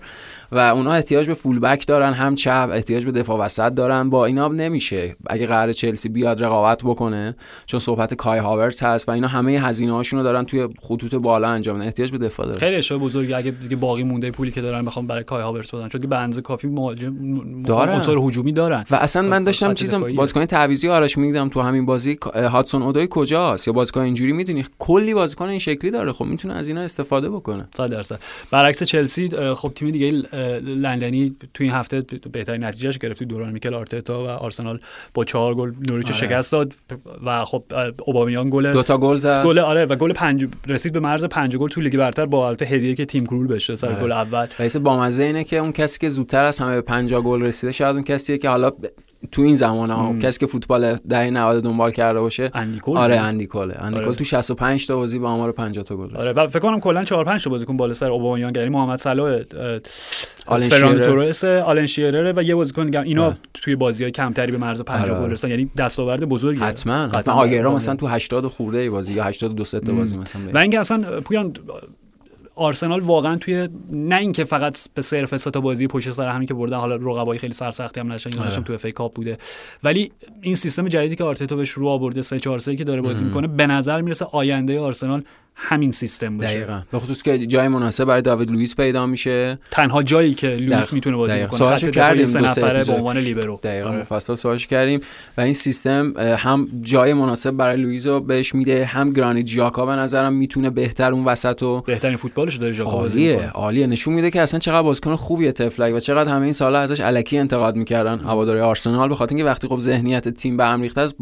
و اونا احتیاج به فول بک دارن هم چپ احتیاج به دفاع وسط دارن. با اینا نمیشه. اگه قرار چلسی بیاد رقابت بکنه چون صحبت کای هاورتس هست و اینا همه هزینه هاشون رو دارن توی خطوط بالا انجام میدن. احتیاج به دفاع داره خیلی اشتباه بزرگی اگه دیگه باقی مونده پولی که دارن بخوام برای کای هاورس بدن. چون که به اندازه کافی مهاجم دارن. عنصر هجومی دارن. و اصلا من خط داشتم چیز. بازیکن تعویضی آرش می‌دیدم تو همین بازی. هاتسون اودوی کجاست؟ یا بازیکن اینجوری می‌دونی؟ کلی بازیکن این شکلی داره. خب می‌تونه از اینا استفاده بکنه. 100 درصد. برعکس چلسی خب تیم دیگه لندنی تو این هفته بهترین نتیجهش گرفت دوران میکل آرتتا و آرسنال با چهار گل نوریچ آره. شکست داد و خب اوبامیانگ گل دوتا گل زد گل آره و گل پنج رسید به مرز پنج گل تو لیگ برتر با البته هدیه که تیم کرول بشه سر آره. گل اول رئیس بامزه اینه که اون کسی که زودتر از همه به 50 گل رسیده شاید اون کسیه که حالا تو این زمان ها کسی که فوتبال دهه 90 دنبال کرده باشه اندی کول آره اندی کوله اندی کول آره. تو 65 تا بازی با آمار 50 تا گل آره و فکر کنم کلا 4 5 تا بازیکن بالا سر اوبامیانگ یعنی محمد صلاح فران تورس آلن شیرر و یه بازیکن دیگه. اینا ده. توی بازی‌های کمتری به مرز 50 آره. گل رسیدن یعنی دستاورد بزرگی حتما. حتما آگوئرو مثلا تو 80 خورده بازی یا 82 تا بازی مثلا و اینکه اصلا پویان آرسنال واقعا توی نه اینکه فقط به صرف سه تا بازی پشت سر همین که بردن حالا رقبای خیلی سرسختی هم نشن آره. تو FA Cup بوده ولی این سیستم جدیدی که آرتتا بهش رو آورده 3 4 3 که داره بازی می‌کنه به نظر می‌رسه آینده آرسنال همین سیستم باشه. دقیقاً. به خصوص که جای مناسب برای داوید لوئیس پیدا میشه. تنها جایی که لوئیس می‌تونه بازی کنه سوالش کردیم سه نفره به عنوان لیبرو. دقیقاً آره. مفصل سوالش کردیم. و این سیستم هم جای مناسب برای لوئیس رو بهش میده هم گرانی جاکا به نظرم می‌تونه بهتر اون وسط و بهترین فوتبالش داره جاکا بازی عالیه عالیه. نشون میده که اصلا چقدر بازیکن خوبیه تفلک و چقدر همه این سالا ازش الکی انتقاد می‌کردن هواداری آرسنال به خاطر اینکه وقتی خب ذهنیت تیم به هم ریخته است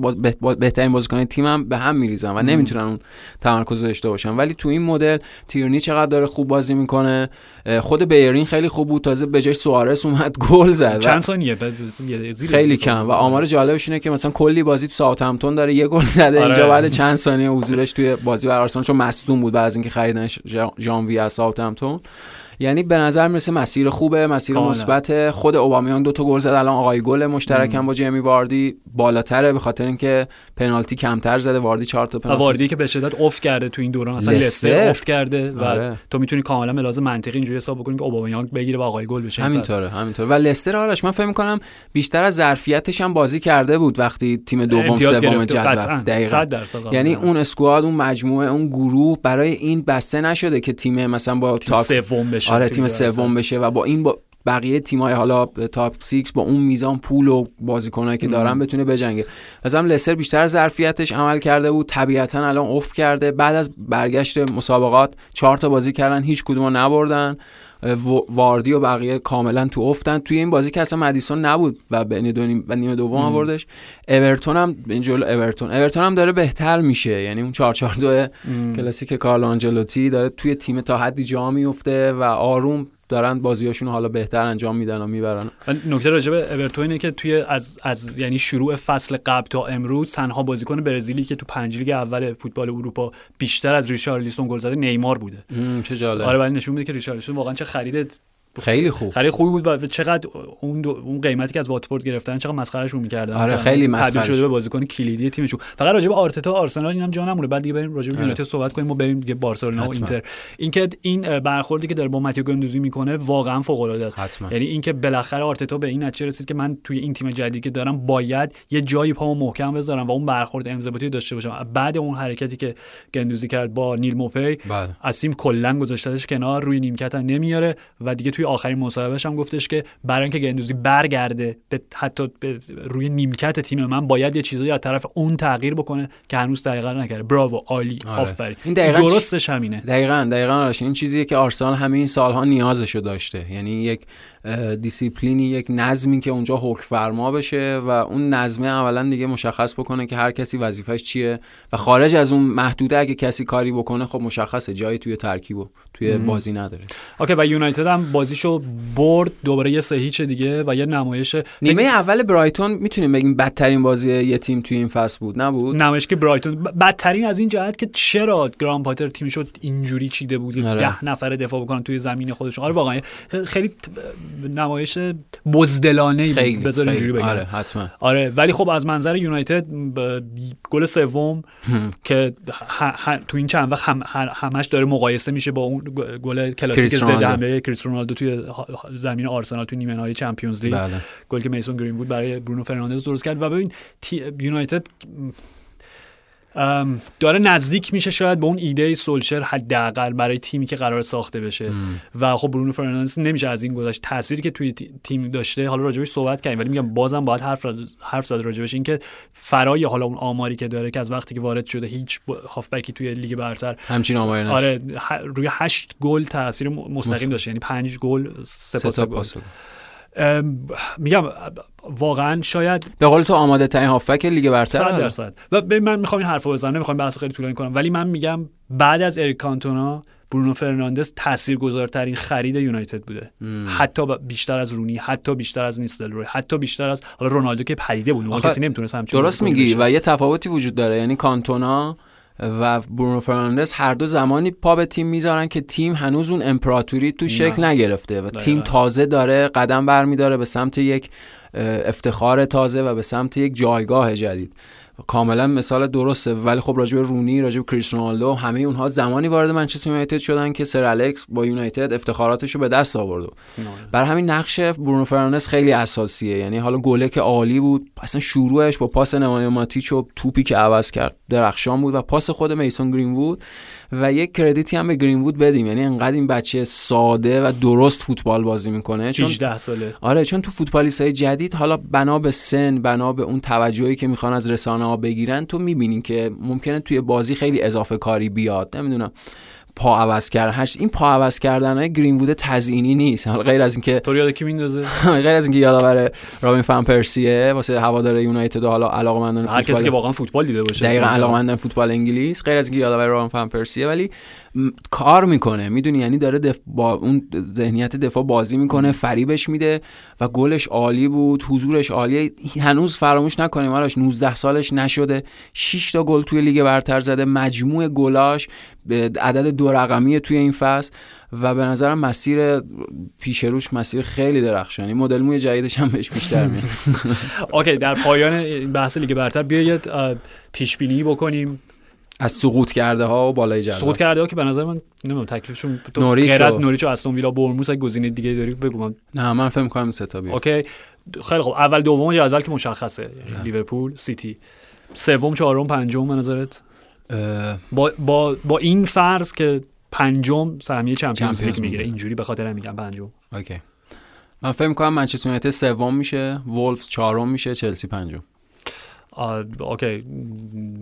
بهترین بازیکن تیمم به هم میریزن و نمی‌تونن اون تمرکز داشته باشن. ولی تو این مدل تیرنی چقدر داره خوب بازی می‌کنه. خود بیرین خیلی خوب بود. تازه به جای سوارس اومد <laughs> گل زد. چند ثانیه؟ خیلی کم. و آمار جالبش اینه که مثلا کلی بازی تو ساوثهمپتون داره یه گل زده. آره. اینجا بعد چند ثانیه حضورش توی بازی بر آرسنال چون مصدوم بود بعد از اینکه خریدن ژانویه از ساوثهمپتون یعنی به نظر می‌رسه مسیر خوبه مسیر مثبت. خود اوبامیان دو تا گل زد الان آقای گل مشترکم با جیمی واردی بالاتره به خاطر اینکه پنالتی کمتر زده. واردی چهار تا پنالتی واردی که به شدت افت کرده تو این دوران. اصلا لسته افت کرده و آره. تو می‌تونی کاملا لازم منطقی اینجوری حساب بکنی که اوبامیان بگیره و آقای گل بشه همینطوره همینطوره. و لستر آرش من فکر می‌کنم بیشتر از ظرفیتش هم بازی کرده بود وقتی تیم دوم سوم جدول. دقیقاً. یعنی اون اسکواد اون مجموعه اون گروه برای این بسته نشده که تیم مثلا با سوم بشه آره تیم سوم بشه و با این با بقیه تیمای حالا تاپ 6 با اون میزان پول و بازیکنایی که دارن بتونه بجنگه. مثلا لستر بیشتر ظرفیتش عمل کرده بود طبیعتا الان افت کرده. بعد از برگشت مسابقات چهار تا بازی کردن هیچ کدوم نبردن. واردی و بقیه کاملا تو افتن. توی این بازی که اصلا مدیسون نبود و بین دو نیم و نیمه دوم آوردش اورتون هم این جلو اورتون. اورتون هم داره بهتر میشه. یعنی اون 442 کلاسیک کارلو آنجلوتی داره توی تیم تا حدی جا میفته و آروم دارن بازیاشون حالا بهتر انجام میدن و می‌برن. نکته راجع به اورتون اینه که توی از از یعنی شروع فصل قبل تا امروز تنها بازیکن برزیلی که تو پنج لیگ اول فوتبال اروپا بیشتر از ریشارلیسون گل زده نیمار بوده. چه جالب. آره ولی نشون میده که ریشارلیسون واقعا چه خرید خیلی خوب. خیلی خوبی بود و چقدر اون اون قیمتی که از واتفورد گرفتن چقدر مسخرهشون می‌کردن. آره خیلی مسخره شده به بازیکن کلیدی تیمشون. فقط راجع به آرتتا و آرسنال اینم جا نمونه بعد دیگه بریم راجع به یونایتد صحبت کنیم و بریم دیگه بارسلونا و اینتر. اینکه این برخوردی که داره با ماتیو گندوزی می‌کنه واقعا فوق العاده است. حتما. یعنی اینکه بالاخره آرتتا به این نتیجه رسید که من توی این تیم جدیدی که دارم باید یه جایی پامو محکم بذارم و اون برخورد انضباطی داشته باشم. بعد اون حرکتی که گندوزی کرد با نیل موپی بله. از تیم کلا گذاشتهش کنار روی نیمکت نمیاره و دیگه توی آخرین مصاحبه هم گفتش که برای اینکه گندوزی برگرده به حتی به روی نیمکت تیم من باید یه چیزایی از طرف اون تغییر بکنه که هنوز دقیقا نکرده. براو عالی آره. آفرین. این دقیقاً درستش همینه. دقیقاً دقیقاً این چیزیه که آرسنال همین سالها نیازشو داشته. یعنی یک دیسیپلینی یک نظمی که اونجا حکم فرما بشه و اون نظمه اولا دیگه مشخص بکنه که هر کسی وظیفش چیه و خارج از اون محدوده اگه کسی کاری بکنه خب مشخصه جایی توی ترکیب و توی بازی نداره. اوکی و یونایتد هم بازیشو برد دوباره یه سه هیچ دیگه و یه نمایش. نیمه اول برایتون می‌تونیم بگیم بدترین بازی یه تیم توی این فصل بود نبود؟ نمایش که برایتون بدترین از این جهت که چرا گرام پاتر تیمشو اینجوری چیده بود آره. ده نفر دفاع بکنن توی زمین خودشون. آره واقعا. خیلی نمایش بزدلانه بذار اینجوری بگم. آره حتما. آره ولی خب از منظر یونایتد گل سوم که تو این چند وقت هم همش داره مقایسه میشه با اون گل کلاسیک ضد حمله کریس رونالدو توی زمین آرسنال توی نیمه نهایی Champions League. بله. گل که میسون گرینوود برای برونو فرناندز درست کرد. و ببین یونایتد داره نزدیک میشه شاید به اون ایده سولشر حداقل برای تیمی که قرار ساخته بشه. و خب برونو فرناندز نمیشه از این گذشت. تأثیری که توی تیم داشته حالا راجبش صحبت کردیم ولی میگم بازم باید حرف حرف زد راجبش. اینکه فرای حالا اون آماری که داره که از وقتی که وارد شده هیچ هافبکی توی لیگ برتر. همچین آماری آره روی 8 گل تاثیر مستقیم داشته. یعنی 5 گل گل. ام، میگم واقعا شاید به قول تو آماده ترین هافبک لیگ برتر درصد. و من می‌خوام این حرفو بزنم نمی‌خوام بحث خیلی طولانی کنم. ولی من میگم بعد از اریک کانتونا برونو فرناندز تاثیرگذارترین خرید یونایتد بوده. حتی ب- بیشتر از رونی حتی بیشتر از نیستلروی حتی بیشتر از حالا رونالدو که پدیده بود آخه کسی نمی‌تونست همچین درست میگی. و یه تفاوتی وجود داره. یعنی کانتونا و برونو فرناندز هر دو زمانی پا به تیم می‌ذارن که تیم هنوز اون امپراتوری تو شکل نگرفته و تیم. تازه داره قدم برمیداره به سمت یک افتخار تازه و به سمت یک جایگاه جدید کاملا مثال درسته. ولی خب راجع به رونی راجع به کریس رونالدو همه اونها زمانی وارد منچستر یونایتد شدن که سر الکس با یونایتد افتخاراتش رو به دست آورد. بر همین نقش برونو فرناندز خیلی اساسیه. یعنی حالا گله که عالی بود اصلا شروعش با پاس نمایا ماتیچ و توپی که عوض کرد درخشان بود و پاس خود میسون گرین بود و یک کردیتی هم به گرین وود بدیم. یعنی انقدر این بچه ساده و درست فوتبال بازی می‌کنه. چون 18 ساله. آره چون تو فوتبالیست های جدید حالا بنا به سن بنا به اون توجهی که می‌خوان از رسانه ها بگیرن تو می‌بینین که ممکنه توی بازی خیلی اضافه کاری بیاد. نمی‌دونم. پا عوض کردن هشت این پا عوض کردن های گرین وود تزیینی نیست. حالا غیر از اینکه تو یاد کی میندازه؟ <laughs> غیر از اینکه یادآور رابین فان پرسیه واسه هوادار یونایتد و حالا علاقمندان هر کسی که فوتبال واقعا فوتبال دیده باشه. دقیقا علاقمندان فوتبال انگلیس. غیر از اینکه یادآور رابین فان پرسیه ولی کار می‌کنه. می‌دونی؟ یعنی داره دف... با اون ذهنیت دفاع بازی می‌کنه فریبش میده و گلش عالی بود حضورش عالیه. هنوز فراموش نکنیم آرش 19 سالش نشده. 6 تا گل توی لیگ برتر زده. مجموع گلاش به عدد دو رقمی توی این فصل و به نظرم مسیر پیش روش مسیر خیلی درخشانی مدل موی جدیدش هم بهش بیشتر میاد. <laughs> OK در پایان بحث لیگ برتر بیاید پیش بینی بکنیم. از سقوط کرده ها و بالای جدول سقوط کرده ها که به نظر من نمی‌دونم تکلیفشون تو غیر از نوریچ و استون ویلا بورنموث اگه گزینه دیگه داری بگو من. نه من فکر می‌کنم سه تا بیاد OK. خیلی خوب. اول دوم جدول که مشخصه لیورپول سیتی. سوم چهارم پنجم به نظرت؟ با با با این فرض که پنجم سهمیه Champions League می‌گیره. اینجوری به خاطر میگم پنجم. OK. من فکر می‌کنم منچستر یونایتد سوم میشه وولفز چهارم میشه چلسی پنجم. OK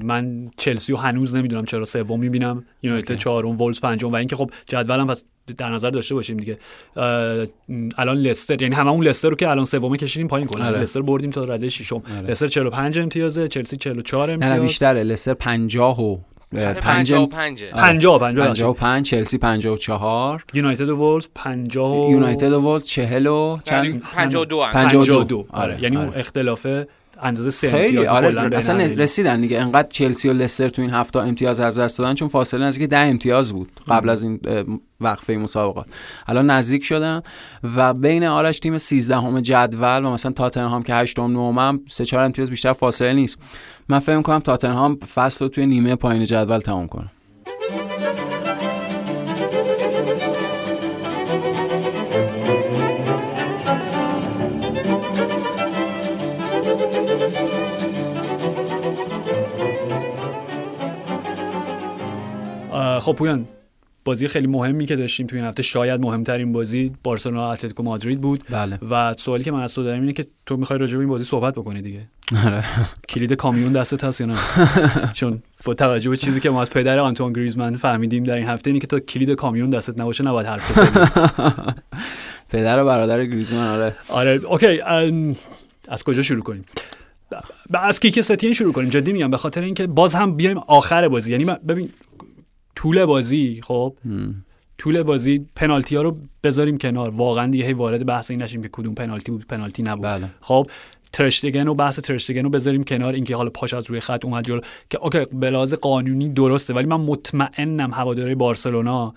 من چلسی رو هنوز نمی‌دونم چرا سوم می‌بینم یونایتد. چهارم وولز پنجم و اینکه خب جدولم پس در نظر داشته باشیم دیگه الان لستر یعنی هممون لستر رو که الان سومه کشیدیم پایین کنیم آره. لستر بردیم تا رده ششم آره. لستر 45 امتیازه چلسی 44 نه نه امتیاز بیشتره لستر 50 و اه، پنج 55 آره. 50 50 55 چلسی 54 یونایتد و وولز 50 و یونایتد و وولز 40 و یعنی چند 52 هم. 52. 52 آره، یعنی اون آره. اندازه سه خیلی. آره اصلا. رسیدن دیگه. انقدر چلسی و لستر تو این هفته امتیاز از دست دادن چون فاصله نزدیک 10 امتیاز بود قبل از این وقفه مسابقات. الان نزدیک شدن و بین آرش تیم 13 همه جدول و مثلا تاتنهام که 8 9 هم 3 4 امتیاز بیشتر فاصله نیست. من فکر می‌کنم تاتنهام فصل رو توی نیمه پایین جدول تمام کنه. خب پویان بازی خیلی مهمی که داشتیم توی این هفته شاید مهمترین بازی بارسلونا اتلتیکو مادرید بود بله. و سوالی که من از تو دارم اینه که تو می‌خوای راجع به این بازی صحبت بکنی دیگه. آره. کلید کامیون دستت هست یا نه؟ <laughs> چون با توجه به چیزی که ما از پدر آنتوان گریزمن فهمیدیم در این هفته اینه که تا کلید کامیون دستت نباشه نباید حرف بزنی. <laughs> پدر و برادر گریزمان آره. آره OK از کجا شروع کنیم؟ از کیکه ستین شروع کنیم. جدی میگم به خاطر اینکه باز هم بیایم آخر بازی. یعنی ببین طول بازی خب. طول بازی پنالتی ها رو بذاریم کنار. واقعا دیگه هی وارد بحث این نشیم که کدوم پنالتی بود پنالتی نبود. بله. خب ترشتگن و بحث ترشتگن رو بذاریم کنار. اینکه حالا پاش از روی خط اومد جلو. که OK به لحاظ قانونی درسته ولی من مطمئنم هوادارای بارسلونا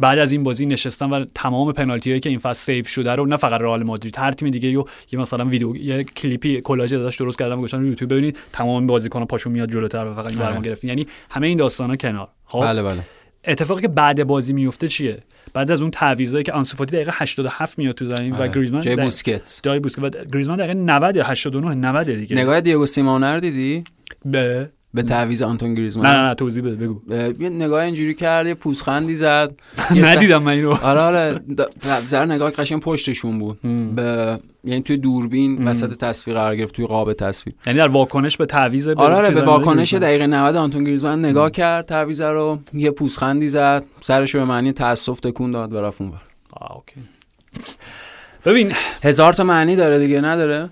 بعد از این بازی نشستن و تمام پنالتی هایی که این فصل save شده رو نه فقط رئال مادرید هر تیم دیگه یو یه مثلا ویدیو یه کلیپی کلاژ ازش درست کردن گذاشتن رو یوتیوب. ببینید تمام بازیکن‌ها پاشون میاد جلوتر و فقط آره. گرفتین یعنی همه این داستانا کنار. خب بله بله. اتفاقی که بعد بازی میفته چیه؟ بعد از اون تعویضایی که آنسو فاتی دقیقه 87 میاد تو زمین و آره. گریزمان جای بوسکتس. جای بوسکت. و گریزمان دقیقه 90 یا 89 90 دیگه. نگاه دیگو سیمونه رو دیدی؟ به به تعویض آنتون گریزمان نه نه نه توضیح بده بگو. یه نگاه اینجوری کرد یه پوزخندی زد. <laughs> ندیدم من اینو. آره آره زر نگاه قشنگ پشتشون بود. به یعنی توی دوربین وسط تصویر قرار گرفت توی قاب تصویر. یعنی در واکنش به تعویض آره آره به واکنش. دقیقه 90 آنتوان گریزمان نگاه کرد تعویض رو یه پوزخندی زد سرش رو به معنی تاسف تکون داد و رفت اونور. OK. ببین. هزار تا معنی داره دیگه نداره؟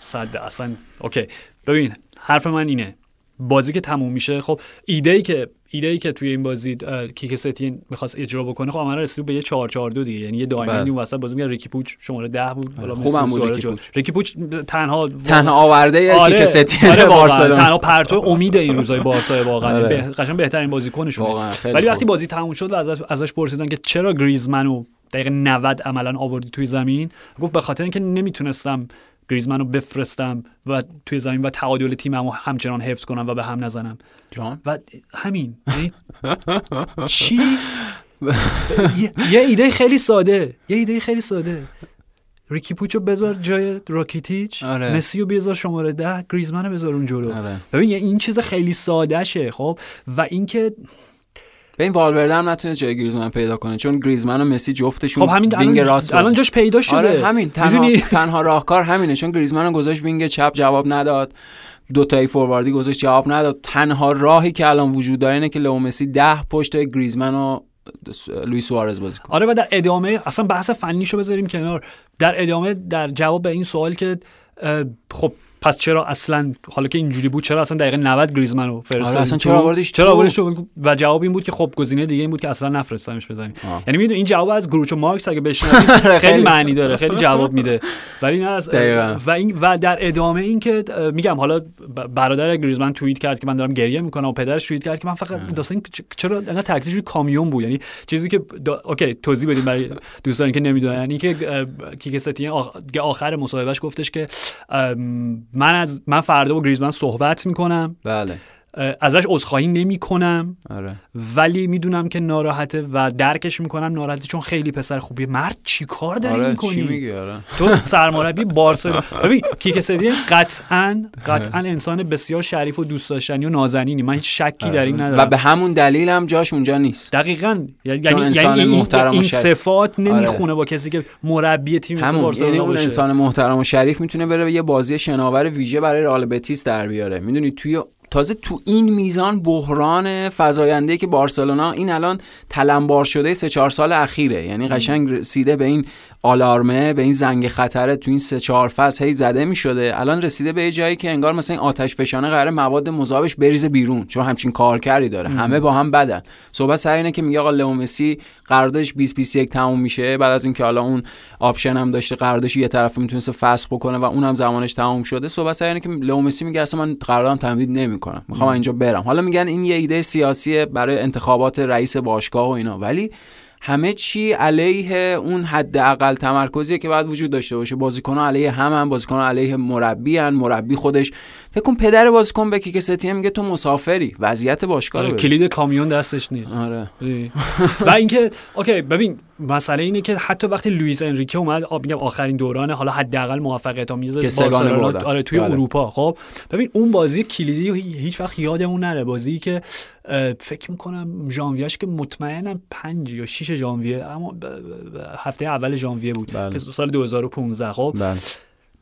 صد اصلا OK. ببین حرف من اینه بازی که تموم میشه خب ایده ای که ایده ای که توی این بازی کیکه ستین می‌خواست اجرا بکنه خب عملا رسید به یه 4 4 2 دیگه یعنی یه diamond ی بله. اون وسط بازی میگه ریکی پوچ شماره 10 بود آره، حالا خوبم بود ریکی. پوچ. ریکی پوچ تنها <laughs> تنها آورده آره، کیک ستین آره. بارسلونا تنها پرتو امید این روزای بارسا واقعا آره. به- قشنگ بهترین بازیکنشونه ولی. وقتی بازی تموم شد و ازش ازش پرسیدن که چرا گریزمنو دقیقه 90 عملا آوردی توی زمین گفت به خاطر اینکه نمی‌تونستم گریزمنو بفرستم و توی زمین و تعادل تیممو همچنان حفظ کنم و به هم نزنم. جان؟ و همین. یعنی <laughs> چی؟ یه- ایده خیلی ساده. یه ایده خیلی ساده. ریکی پوچو بذار جای راکیتیچ. آره. مسی رو بذار شماره ده گریزمن رو بذار اون جلو. آره. ببین این چیز خیلی ساده شه خب؟ و اینکه به این والورده هم نتونه جای گریزمن پیدا کنه چون گریزمن و مسی جفتشون خب همین wing ان, راست ان. جاش پیدا شده. آره همین تنها؟ <laughs> تنها راهکار همینه چون گریزمن رو گذاشت wing چپ جواب نداد. دو تایی فورواردی گذاشت جواب نداد. تنها راهی که الان وجود داره اینه که لئو مسی ده پشت گریزمن و لوئیس سوارز بازی کنه. آره و در ادامه اصلا بحث فنیشو بذاریم کنار. در ادامه در جواب به این سوال که خب پس چرا اصلا حالا که اینجوری بود چرا اصلا دقیقه 90 گریزمن رو فرستادین آره، اصلا؟ چرا آوردیش چرا؟ آوردیش؟ و جواب این بود که خب گزینه دیگه این بود که اصلا نفرستادمش بزنیم. یعنی می‌دونی این جواب از گروچو مارکس اگه بشنوید <laughs> خیلی خیلی. معنی داره خیلی جواب میده ولی نه از دقیقاً. و این و در ادامه این که میگم حالا برادر گریزمن توییت کرد که من دارم گریه می‌کنم و پدرش توییت کرد که من فقط داستان چرا انقدر تکلیفش کامیون بود یعنی چیزی که دا... اوکی توضیح بدیم برای دوستانی که نمی‌دونن یعنی که اه، کیک ستین آخ... دیگه آخر مصاحبهش گفتش که من از من فردا با گریزمن صحبت می‌کنم. بله. ازش عذرخواهی نمی‌کنم. آره. ولی می‌دونم که ناراحته و درکش می‌کنم ناراحته چون خیلی پسر خوبیه. مرد چیکار داری آره می‌کنی؟ چی میگی؟ آره. تو سرمربی بارسلونا. ببین کیک ستین قطعا قطعا انسان بسیار شریف و دوست داشتنی و نازنینی. من هیچ شکی در این ندارم. و به همون دلیل هم جاش اونجا نیست. دقیقا. یعنی چون یعنی انسان این, محترم و این شریف. صفات نمی‌خونه با کسی که مربی تیم مثل همون بارسلونا یعنی اون. انسان محترم و شریف می‌تونه بره یه بازی شناور ویژه برای رئال بتیس در بیاره. می‌دونی توی تازه تو این میزان بحران فزاینده که بارسلونا این الان تلمبار شده سه چهار سال اخیره. یعنی قشنگ رسیده به این آلارمه به این زنگ خطره تو این سه چهار فصل هی زده می شده الان رسیده به جایی که انگار مثلا این آتش فشانه قراره مواد مذابش بریزه بیرون چون همچین کارکردی داره. همه با هم بدن. صحبت سر اینه که میگه آقا لئو مسی قراردادش 2021 تموم میشه. بعد از اینکه حالا اون option هم داشته قراردادش یه طرف می‌تونسته فسخ بکنه و اونم زمانش تموم شده. صحبت سر اینه که لئو مسی میگه اصلا من قراردادم تمدید نمی‌کنم. می‌خوام اینجا برم. حالا میگن این یه ایده سیاسیه برای انتخابات رئیس باشگاه و اینا. ولی همه چی علیه اون حداقل تمرکزیه که باید وجود داشته باشه بازیکن‌ها علیه هم هم بازیکن‌ها علیه مربی هن. مربی خودش فکر کن پدر بازیکن به کیکه ستین میگه تو مسافری وضعیت باشگاه آره،. کلید کامیون دستش نیست آره؟ و اینکه OK ببین مسئله اینه که حتی وقتی لوئیس انریکه اومد میگم آخرین دوران حالا حداقل موفقیت آمیز بارسلونا. آره توی بله. اروپا خب ببین اون بازی کلیدی هیچ وقت یادمون نره بازی که فکر می‌کنم ژانویهش که مطمئنم 5 یا 6 ژانویه اما هفته اول ژانویه بود بله. سال 2015 خب بله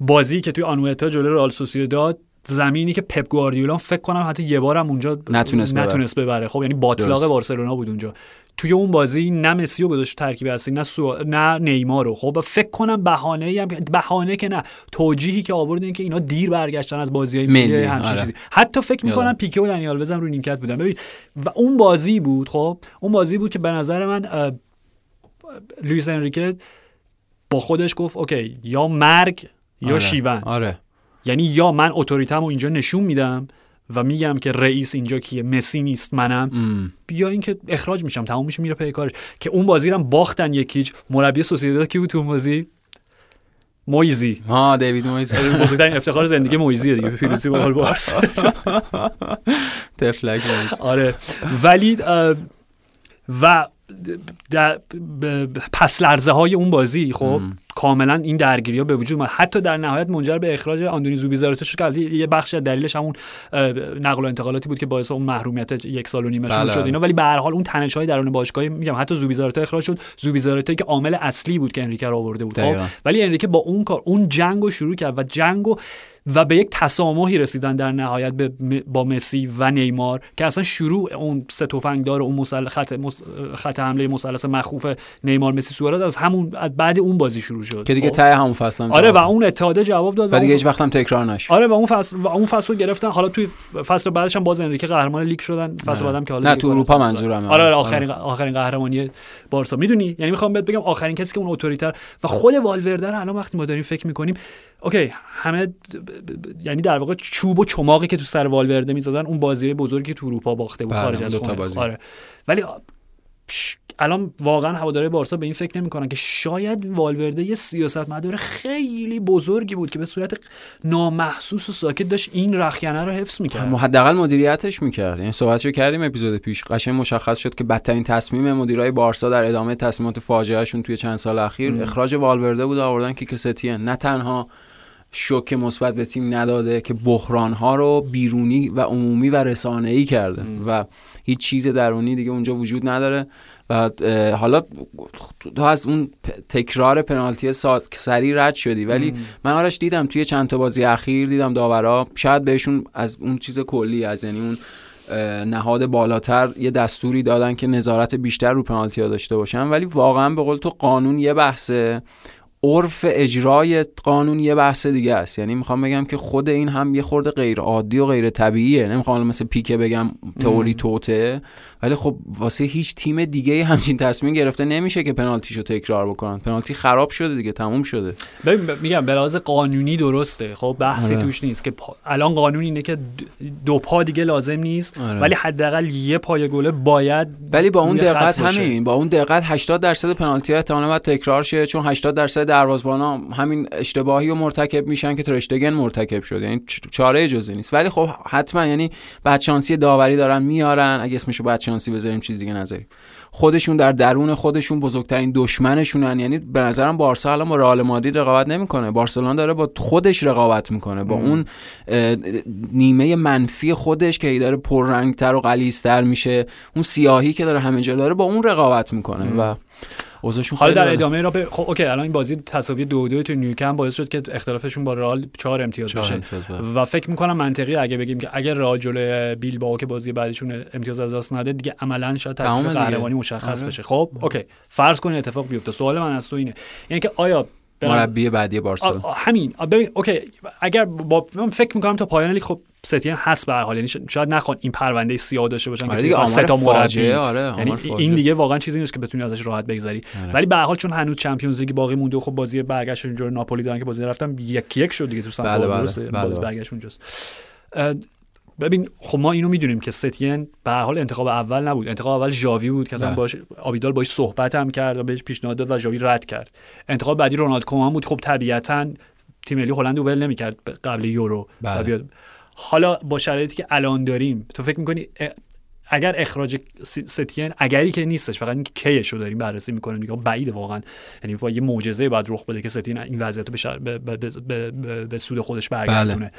بازی که توی آنوئتا جلوی رئال سوسییداد زمینی که پپ گواردیولا فکر کنم حتی یه بارم اونجا نتونست ببره. نتونست ببره خب یعنی باتلاق. بارسلونا بود اونجا توی اون بازی نه مسی رو گذاشت ترکیب اصلی نه سو... نه نیمار رو خب فکر کنم بهانه ای هم بهانه که نه توجیهی که آوردن که اینا دیر برگشتن از بازی های ملی، ملی همچین آره. چیزی حتی فکر می‌کنم. پیکه و دنی آلوزم رو نیمکت بودن ببین و اون بازی بود خب اون بازی بود که به نظر من لوئیس انریکه با خودش گفت OK یا مرگ یا آره. شیون آره یعنی یا من اتوریته‌مو اینجا نشون میدم و میگم که رئیس اینجا کیه مسی نیست منم. ام. یا اینکه اخراج میشم تموم میشه میره پی کارش. که اون بازی رو هم باختن یکیچ. مربی سوسییداد کی بود تو اون بازی؟ مویزی. ها دیوید مویز <laughs> بزرگترین افتخار زندگی مویزیه دیگه پیروزی با بارسا تفلک آره. ولی و پس لرزه های اون بازی خب؟ کاملا این درگیری ها به وجود اومد. حتی در نهایت منجر به اخراج آندونی زوبیزارته شد که یه بخش از دلیلش همون نقل و انتقالاتی بود که باعث اون محرومیت یک سال و نیمه بله. شد اینا. ولی به هر حال اون تنش های درون باشگاه میگم حتی زوبیزارته اخراج شد. زوبیزارته که عامل اصلی بود که انریکه رو آورده بود. خب؟ دقیقاً. ولی انریکه با اون کار اون جنگ رو شروع کرد و جنگ رو و به یک تسامحی رسیدن در نهایت با مسی و نیمار که اصلا شروع اون سه تفنگدار اون مسل خط, خط حمله مثلث مخوف نیمار مسی سوارز از همون بعد اون بازی شروع شد. که دیگه خب. ته همون فصل آره و اون اتحاده جواب داد و دیگه هیچ وقت هم تکرار نشد. آره و اون فصل و اون فصل گرفتن. حالا توی فصل بعدش هم باز انریکه قهرمان لیگ شدن. فصل بعدم که حالا نه تو اروپا منظورم آره, آره آخرین آخرین قهرمانی بارسا. می‌دونی؟ یعنی می‌خوام بهت بگم آخرین کسی که اون اتوریته رو خب والورده رو الان وقتی ما داریم فکر می‌کنیم OK همه یعنی در واقع چوب و چماقی که تو سر والورده می‌زدن اون بازی بزرگی تو اروپا باخته بود بله، خارج از خونه. آره. ولی الان واقعا هوادارای بارسا به این فکر نمی‌کنن که شاید والورده یه سیاست مدار خیلی بزرگی بود که به صورت نامحسوس و ساکت داشت این رخکنه رو حفظ می‌کرد. حداقل مدیریتش می‌کرد. یعنی صحبتشو کردیم اپیزود پیش. قشنگ مشخص شد که بدترین تصمیم مدیرای بارسا در ادامه تصمیمات فاجعهشون توی چند سال اخیر اخراج والورده بود آوردن کیک نه تنها شوک مثبت به تیم نداده که بحران ها رو بیرونی و عمومی و رسانه ای کرده و هیچ چیز درونی دیگه اونجا وجود نداره و حالا تو از اون تکرار پنالتی سری رد شدی ولی من آرش دیدم توی چند تا بازی اخیر دیدم داورا شاید بهشون از اون چیز کلی از یعنی اون نهاد بالاتر یه دستوری دادن که نظارت بیشتر رو پنالتی ها داشته باشن ولی واقعا به قول تو قانون یه بحثه. عرف اجرای قانون یه بحث دیگه است. یعنی می‌خوام بگم که خود این هم یه خورده غیر عادی و غیر طبیعیه. نمی‌خوام مثل پیکه بگم تئوری توته. ولی خب واسه هیچ تیم دیگه همچین تصمیم گرفته نمیشه که پنالتیشو تکرار بکنن. پنالتی خراب شده دیگه تموم شده. میگم به لحاظ قانونی درسته. خب بحثی آره. توش نیست که الان قانون اینه که دو پا دیگه لازم نیست آره. ولی حداقل یه پای گله باید ولی با اون دقت همین با اون دقت 80 درصد پنالتی ها احتمالاً باید تکرار شه چون 80 درصد دروازه‌بانا همین اشتباهی و مرتکب میشن که ترشتگن مرتکب شده. یعنی چاره جزی نیست. ولی خب حتما یعنی شانسی داوری دارن میارن. اگه اسمشو شانسی بذاریم چیز دیگه نذاریم. خودشون در درون خودشون بزرگترین دشمنشونن. یعنی به نظرم بارسا الان با رئال مادرید رقابت نمی‌کنه. بارسلونا داره با خودش رقابت می‌کنه. با اون نیمه منفی خودش که داره پررنگتر و غلیظتر میشه. اون سیاهی که داره همه جا داره با اون رقابت می‌کنه. و حالا در ادامه را خب اوکی الان این بازی تساوی دو دو تو نیوکم باعث شد که اختلافشون با رئال 4 امتیاز بشه. بله. و فکر می‌کنم منطقی اگه بگیم که اگر رئال جلوی بیلبائو که بازی بعدشون امتیاز از دست نده دیگه عملا شاید تکلیف قهرمانی مشخص آره. بشه. خب OK فرض کنید اتفاق بیفته. سوال من از تو اینه. یعنی که آیا مربی بعدی بارسلونا. همین. ببین OK. اگر با من فکر می‌کنم تا پایان لیگ خب ستین هست به هر حال. یعنی شاید نخوان این پرونده سیاه داشته باشن آره دیگه سه تا مربی. آره یعنی این دیگه واقعا چیزی نیست که بتونی ازش راحت بگذری. آره. ولی به هر حال چون هنوز Champions League باقی مونده خب بازی برگشت اونجا ناپولی دارن که بازی رفتم یک یک شد دیگه تو سن بله بله, بله, بله. برگشت اونجاست. ببین خب ما اینو می‌دونیم که ستین به حال انتخاب اول نبود. انتخاب اول ژاوی بود که اصلا بله. باش آبیدال باش صحبت هم کرد و بهش پیشنهاد داد و ژاوی رد کرد. انتخاب بعدی رونالد کومان بود. خب طبیعتا تیم ملی هلند ول نمی‌کرد قبل یورو. بله. حالا با شرایطی که الان داریم تو فکر می‌کنی اگر اخراج ستین اگری که نیستش فقط اینکه کیش رو داریم بررسی می‌کنیم دیگه بعید واقعا. یعنی با یه معجزه بعد رخ بده که ستین این وضعیت رو به, به, به, به, به سود خودش برگردونه. بله.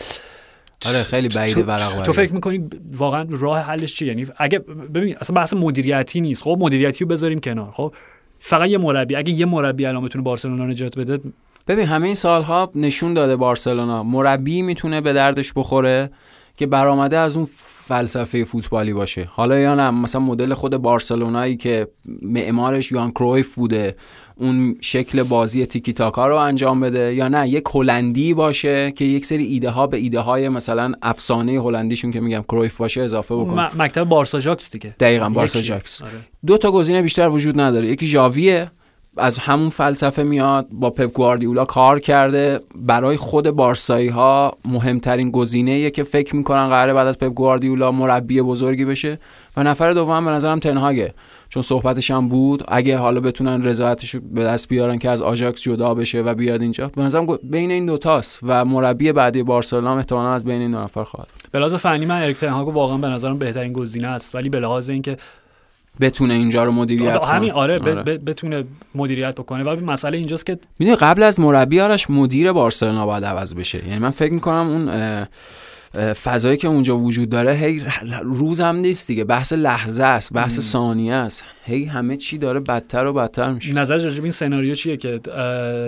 آره خیلی بعیده ورق تو فکر می‌کنی واقعا راه حلش چیه؟ یعنی اگه ببین اصلا بحث مدیریتی نیست. خب مدیریتی رو بذاریم کنار. خب فقط یه مربی. اگه یه مربی الان بتونه بارسلونا نجات بده ببین همه این سالها نشون داده بارسلونا. مربی می‌تونه به دردش بخوره که برآمده از اون فلسفه فوتبالی باشه. حالا یا نه مثلا مدل خود بارسلونایی که معمارش یان کرویف بوده. اون شکل بازی تیکی تاکا رو انجام بده یا نه؟ یک هلندی باشه که یک سری ایده ها به ایده های مثلا افسانه هلندیشون که میگم کرویف باشه اضافه بکنه. مکتب بارسا آژاکس دیگه. دقیقاً بارسا آژاکس. آره. دو تا گزینه بیشتر وجود نداره. یکی ژاویه از همون فلسفه میاد با پپ گواردیولا کار کرده. برای خود بارسایی ها مهمترین گزینه که فکر می‌کنن قراره بعد از پپ گواردیولا مربی بزرگی بشه. و نفر دوم به نظرم تنهاگه. چون صحبتش هم بود اگه حالا بتونن رضایتش به دست بیارن که از آژاکس جدا بشه و بیاد اینجا به نظرم بین این دوتاست و مربی بعدی بارسلونا احتمالاً از بین این دو نفر خواهد به لحاظ فنی من اریک تنهاگو واقعا به نظرم بهترین گزینه است ولی به لحاظ اینکه بتونه اینجا رو مدیریت کنه همین آره, آره. بتونه مدیریت بکنه. و مسئله اینجاست که می‌دونی قبل از مربی آرش مدیر بارسلونا باید عوض بشه. یعنی من فکر می‌کنم اون فضایی که اونجا وجود داره هی روزم نیست دیگه. بحث لحظه است بحث ثانیه است. هی همه چی داره بدتر و بدتر میشه. نظر راجع این سناریو چیه که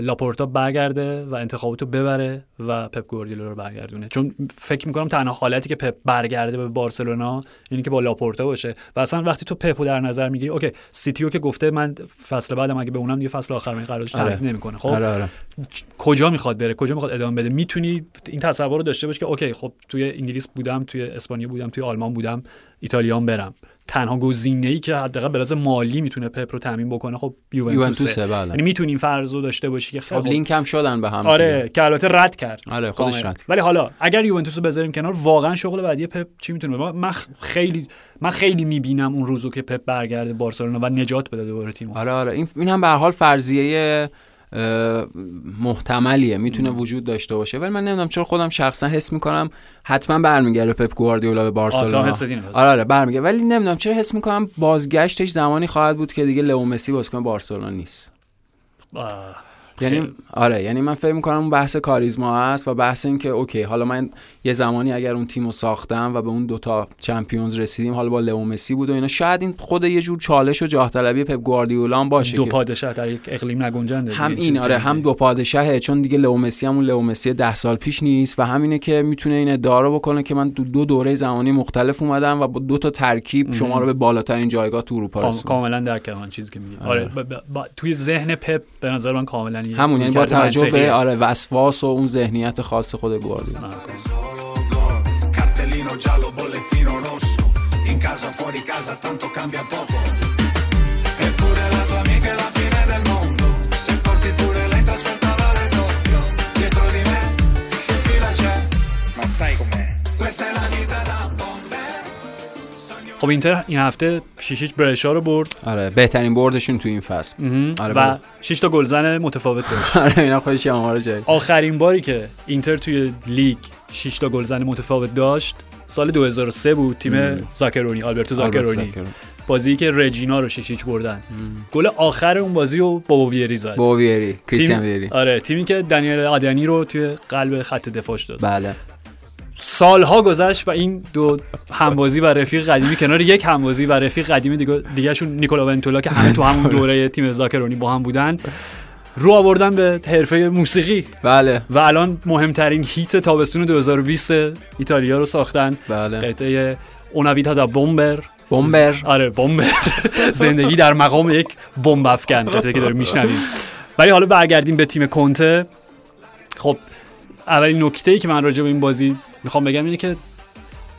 لاپورتا برگرده و انتخاباتو ببره و پپ گواردیولا رو برگردونه؟ چون فکر می‌کنم تنها حالتی که پپ برگرده به بارسلونا اینه که با لاپورتا باشه. و اصلا وقتی تو پپو در نظر می‌گیری OK سیتی‌و که گفته من فصل بعدم اگه به اونم دیگه فصل آخر می قراردادش آره. نمی‌کنه. خب؟ آره آره. کجا می‌خواد بره؟ کجا می‌خواد ادامه بده؟ می‌تونی این تصور رو داشته باشی که okay خب توی انگلیس بودم توی اسپانیا بودم توی آلمان بودم ایتالیام برم. تنها گزینه ای که حداقل به مالی می‌تونه پپ رو تامین بکنه خب یوونتوسه. بله. یعنی می‌تونی این فرض رو داشته باشی که خب لینک هم شدن به هم آره که البته رد کرد. آره خودش رد ولی حالا اگر یوونتوس رو بذاریم کنار واقعا شغل بعدی پپ چی می‌تونه؟ من خیلی من خیلی می‌بینم اون روزو که پپ برگرده بارسلونا و نجات بده دوباره تیم آره آره. این این هم به هر حال فرضیه محتملیه می‌تونه وجود داشته باشه. ولی من نمی‌دونم چرا خودم شخصا حس می‌کنم حتما برمیگرده پپ گواردیولا به بارسلونا. آره آره برمیگرده. ولی نمی‌دونم چرا حس می‌کنم بازگشتش زمانی خواهد بود که دیگه لئو مسی بازیکن بارسلونا نیست. یعنی آره یعنی من فکر می‌کنم اون بحث کاریزما هست و بحث این که اوکی حالا من یه زمانی اگر اون تیمو ساختم و به اون دوتا چمپیونز رسیدیم حالا با لئو مسی بود و اینا شاید این خود یه جور چالش و جاه طلبی پپ گواردیولا باشه دو پادشاه در یک اقلیم نگنجنده هم این آره هم دو پادشاهه چون دیگه لئو مسی همون لئو مسی 10 سال پیش نیست و همینه که می‌تونه این ادعا رو بکنه که من دو, دو دوره زمانی مختلف اومدم و با دو تا ترکیب شما رو به بالاترین جایگاه تو اروپا رسوندم. کاملا درک چیزی که میگه آره, آره. توی ذهن پپ به نظر من کاملا همون یعنی با توجه به آره وسواس و اون ذهنیت خاص خود گواردیولا. خب اینتر این هفته شیشیچ برشا رو برد آره بهترین بردشون تو این فصل آره و 6 تا گلزن متفاوت داشت آره اینا خودش آمار جایی آخرین باری که اینتر توی لیگ 6 تا گلزن متفاوت داشت سال 2003 بود تیم زاکرونی آلبرتو زاکرونی. بازی که رجینا رو شیشیچ بردن. گل آخر اون بازی رو بابا ویری زد. بابا ویری کریستیان ویری. آره تیمی که دنیل آدیانی رو توی قلب خط دفاعش داد. بله. سالها گذشت و این دو همبازی و رفیق قدیمی کنار یک همبازی و رفیق قدیمی دیگه دیگهشون نیکولا ونتولا که همه تو همون <laughs> دوره تیم زاکرونی با هم بودن. رو آوردن به حرفه موسیقی. بله. و الان مهمترین هیت تابستون 2020 ایتالیا رو ساختن. بله. قطعه اونویتا دا بومبر. بومبر. آره بومبر. <laughs> زندگی در مقام یک بمب افکن قطعه که داریم میشنویم. ولی حالا برگردیم به تیم کنته. خب اولین نکته ای که من راجع به این بازی می‌خوام بگم اینه که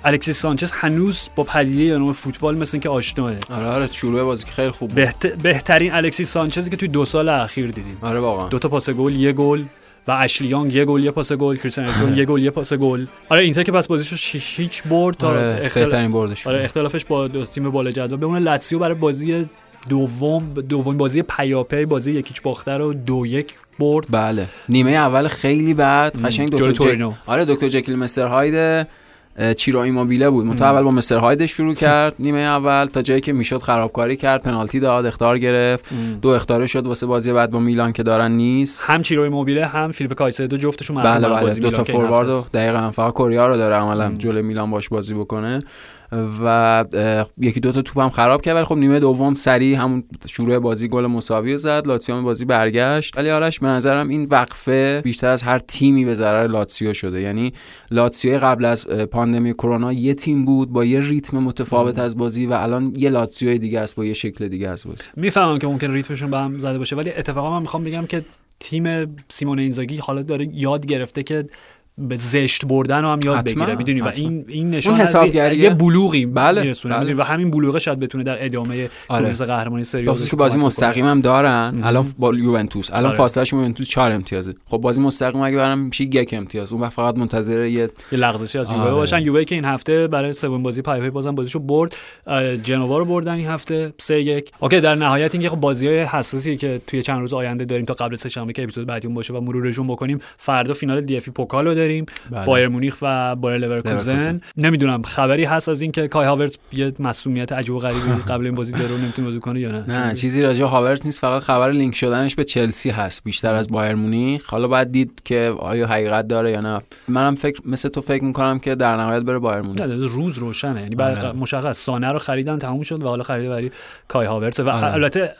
الکسیس سانچز هنوز با پدیده به نام فوتبال مثل اینکه آشناست. آره آره شروع بازی که خیلی خوب بهت... بهترین الکسیس سانچزی که توی دو سال اخیر دیدیم. آره واقعا. دو تا پاس گل یه گل و اشلی یانگ یه گل یه پاس گل. کریستیانو یه گل یه پاس گل. آره اینتر که پس بازیشو شیش هیچ برد تا آره اختل... بهترین بردش. آره اختلافش با دو تیم بالا جدول. به اون لاتسیو برای بازی دوم دوم بازی پیاپی بازی یکی باخته رو دو یک برد. بله. نیمه اول خیلی بد قشنگ دکتر جک... آره دکتر جکیل مستر هاید چیرو ایموبیله بود. منتها اول با مستر هاید شروع <laughs> کرد نیمه اول تا جایی که می‌شد خرابکاری کرد پنالتی داد اخطار گرفت. ام. دو اخطاره شد واسه بازی بعد با میلان که دارن نیست. هم چیرو ایموبیله هم فیلیپه کایسدو جفتشون بله بله دو تا فوروارد دقیقاً فقط کوریا رو داره عملا جلوی میلان باش بازی بکنه. و یکی دو تا توپ هم خراب کرد ولی خب نیمه دوم سری همون شروع بازی گل مساوی زد لاتسیو بازی برگشت. ولی آرش به نظرم این وقفه بیشتر از هر تیمی به ضرر لاتسیو شده. یعنی لاتسیو قبل از پاندمی کرونا یه تیم بود با یه ریتم متفاوت از بازی و الان یه لاتسیو دیگه است با یه شکل دیگه از بازی. می‌فهمم که ممکن ریتمشون به هم زده باشه ولی اتفاقا من می‌خوام بگم که تیم سیمون اینزاگی حالا داره یاد گرفته که به زشت بردن رو هم یاد بگیره می‌دونی؟ و این این نشون از یه بلوغی. بله, بله. و همین بلوغه شاید بتونه در ادامه آره. قهرمانی سری که بازی مستقیم هم دارن. الان با یوونتوس. الان آره. فاصلهش یوونتوس 4 امتیازه. خب بازی مستقیم اگه برام میشه یک امتیاز. اون فقط منتظر یه یه لغزشی از یووه آره. باشن. یووه که این هفته برای سوم بازی پیاپی بازم بازیشو برد. جنوا رو بردن این هفته. 3 1 okay در نهایت اینکه خب بازی‌های حساسی که توی چند روز آینده داریم تا قبل سه شنبه که اپیزود بعدی باشه و مرورشون بکنیم فردا فینال دی اف پوکال رو بریم بله. بایر مونیخ و بایر لورکوزن. نمی‌دونم خبری هست از اینکه کای هاورتز یه مسئولیت عجیب و غریبی <laughs> قبل این بازی داره و نمی‌تونه بازی کنه یا نه نه چیزی راجع به هاورت نیست فقط خبر لینک شدنش به چلسی هست بیشتر از بایر مونیخ حالا باید دید که آیا حقیقت داره یا نه منم فکر مثل تو فکر می‌کنم که در نهایت بره بایر مونیخ نه روز روشنه یعنی بعد آره. مشخص سانه رو خریدن تموم شد و حالا خرید برای کای هاورتز و آره. البته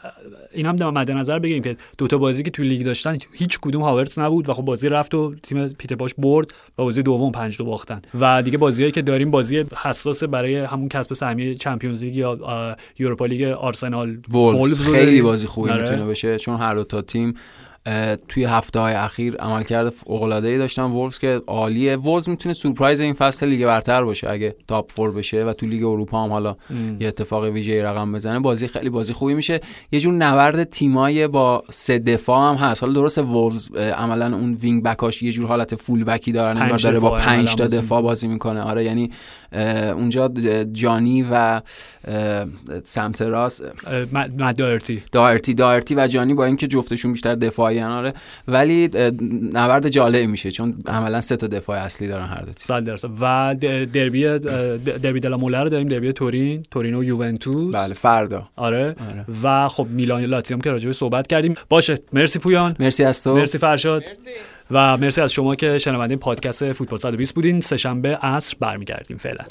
این هم مد نظر بگیریم که دوتا بازی که توی لیگ داشتن هیچ کدوم هاورتز نبود و خب بازی رفت و تیم پیتر باش برد و بازی دوم 5 دو باختن و دیگه بازیایی که داریم بازی حساس برای همون کسب سهمیه Champions League یا Europa League آرسنال وولفز خیلی. بازی خوبی آره. می‌تونه بشه چون هر دو تا تیم توی هفته های اخیر عملکرد فوق العاده ای داشتن وولفز که عالیه. وولفز می‌تونه سورپرایز این فصل لیگ برتر باشه اگه top four بشه و تو لیگ اروپا هم حالا ام. یه اتفاق ویژه رقم بزنه. بازی خیلی بازی خوبی میشه. یه جور نبرد تیمای با سه دفاع هم هست. حالا درست وولفز اه، عملا اون wing back اش یه جور حالت full back ی دارن انگار داره با دفاع پنج تا عملاً بازی دفاع بازی می‌کنه. آره یعنی اونجا جانی و سمت راست. مدارتی دایرتی. دایرتی و جانی با اینکه جفتشون بیشتر دفاعی آره. ولی نبرد جالبی میشه چون عملا سه تا دفاع اصلی دارن هر دو تیم صد درصد و دربی دربی دلا موله رو داریم. دربی تورین تورینو یوونتوس. بله فردا. آره. آره. و خب میلان لاتزیوم که راجعش صحبت کردیم. باشه. مرسی پویان. مرسی از تو. مرسی فرشاد. مرسی. و مرسی از شما که شنونده پادکست فوتبال 120 بودین. سهشنبه عصر برمیگردیم فعلا.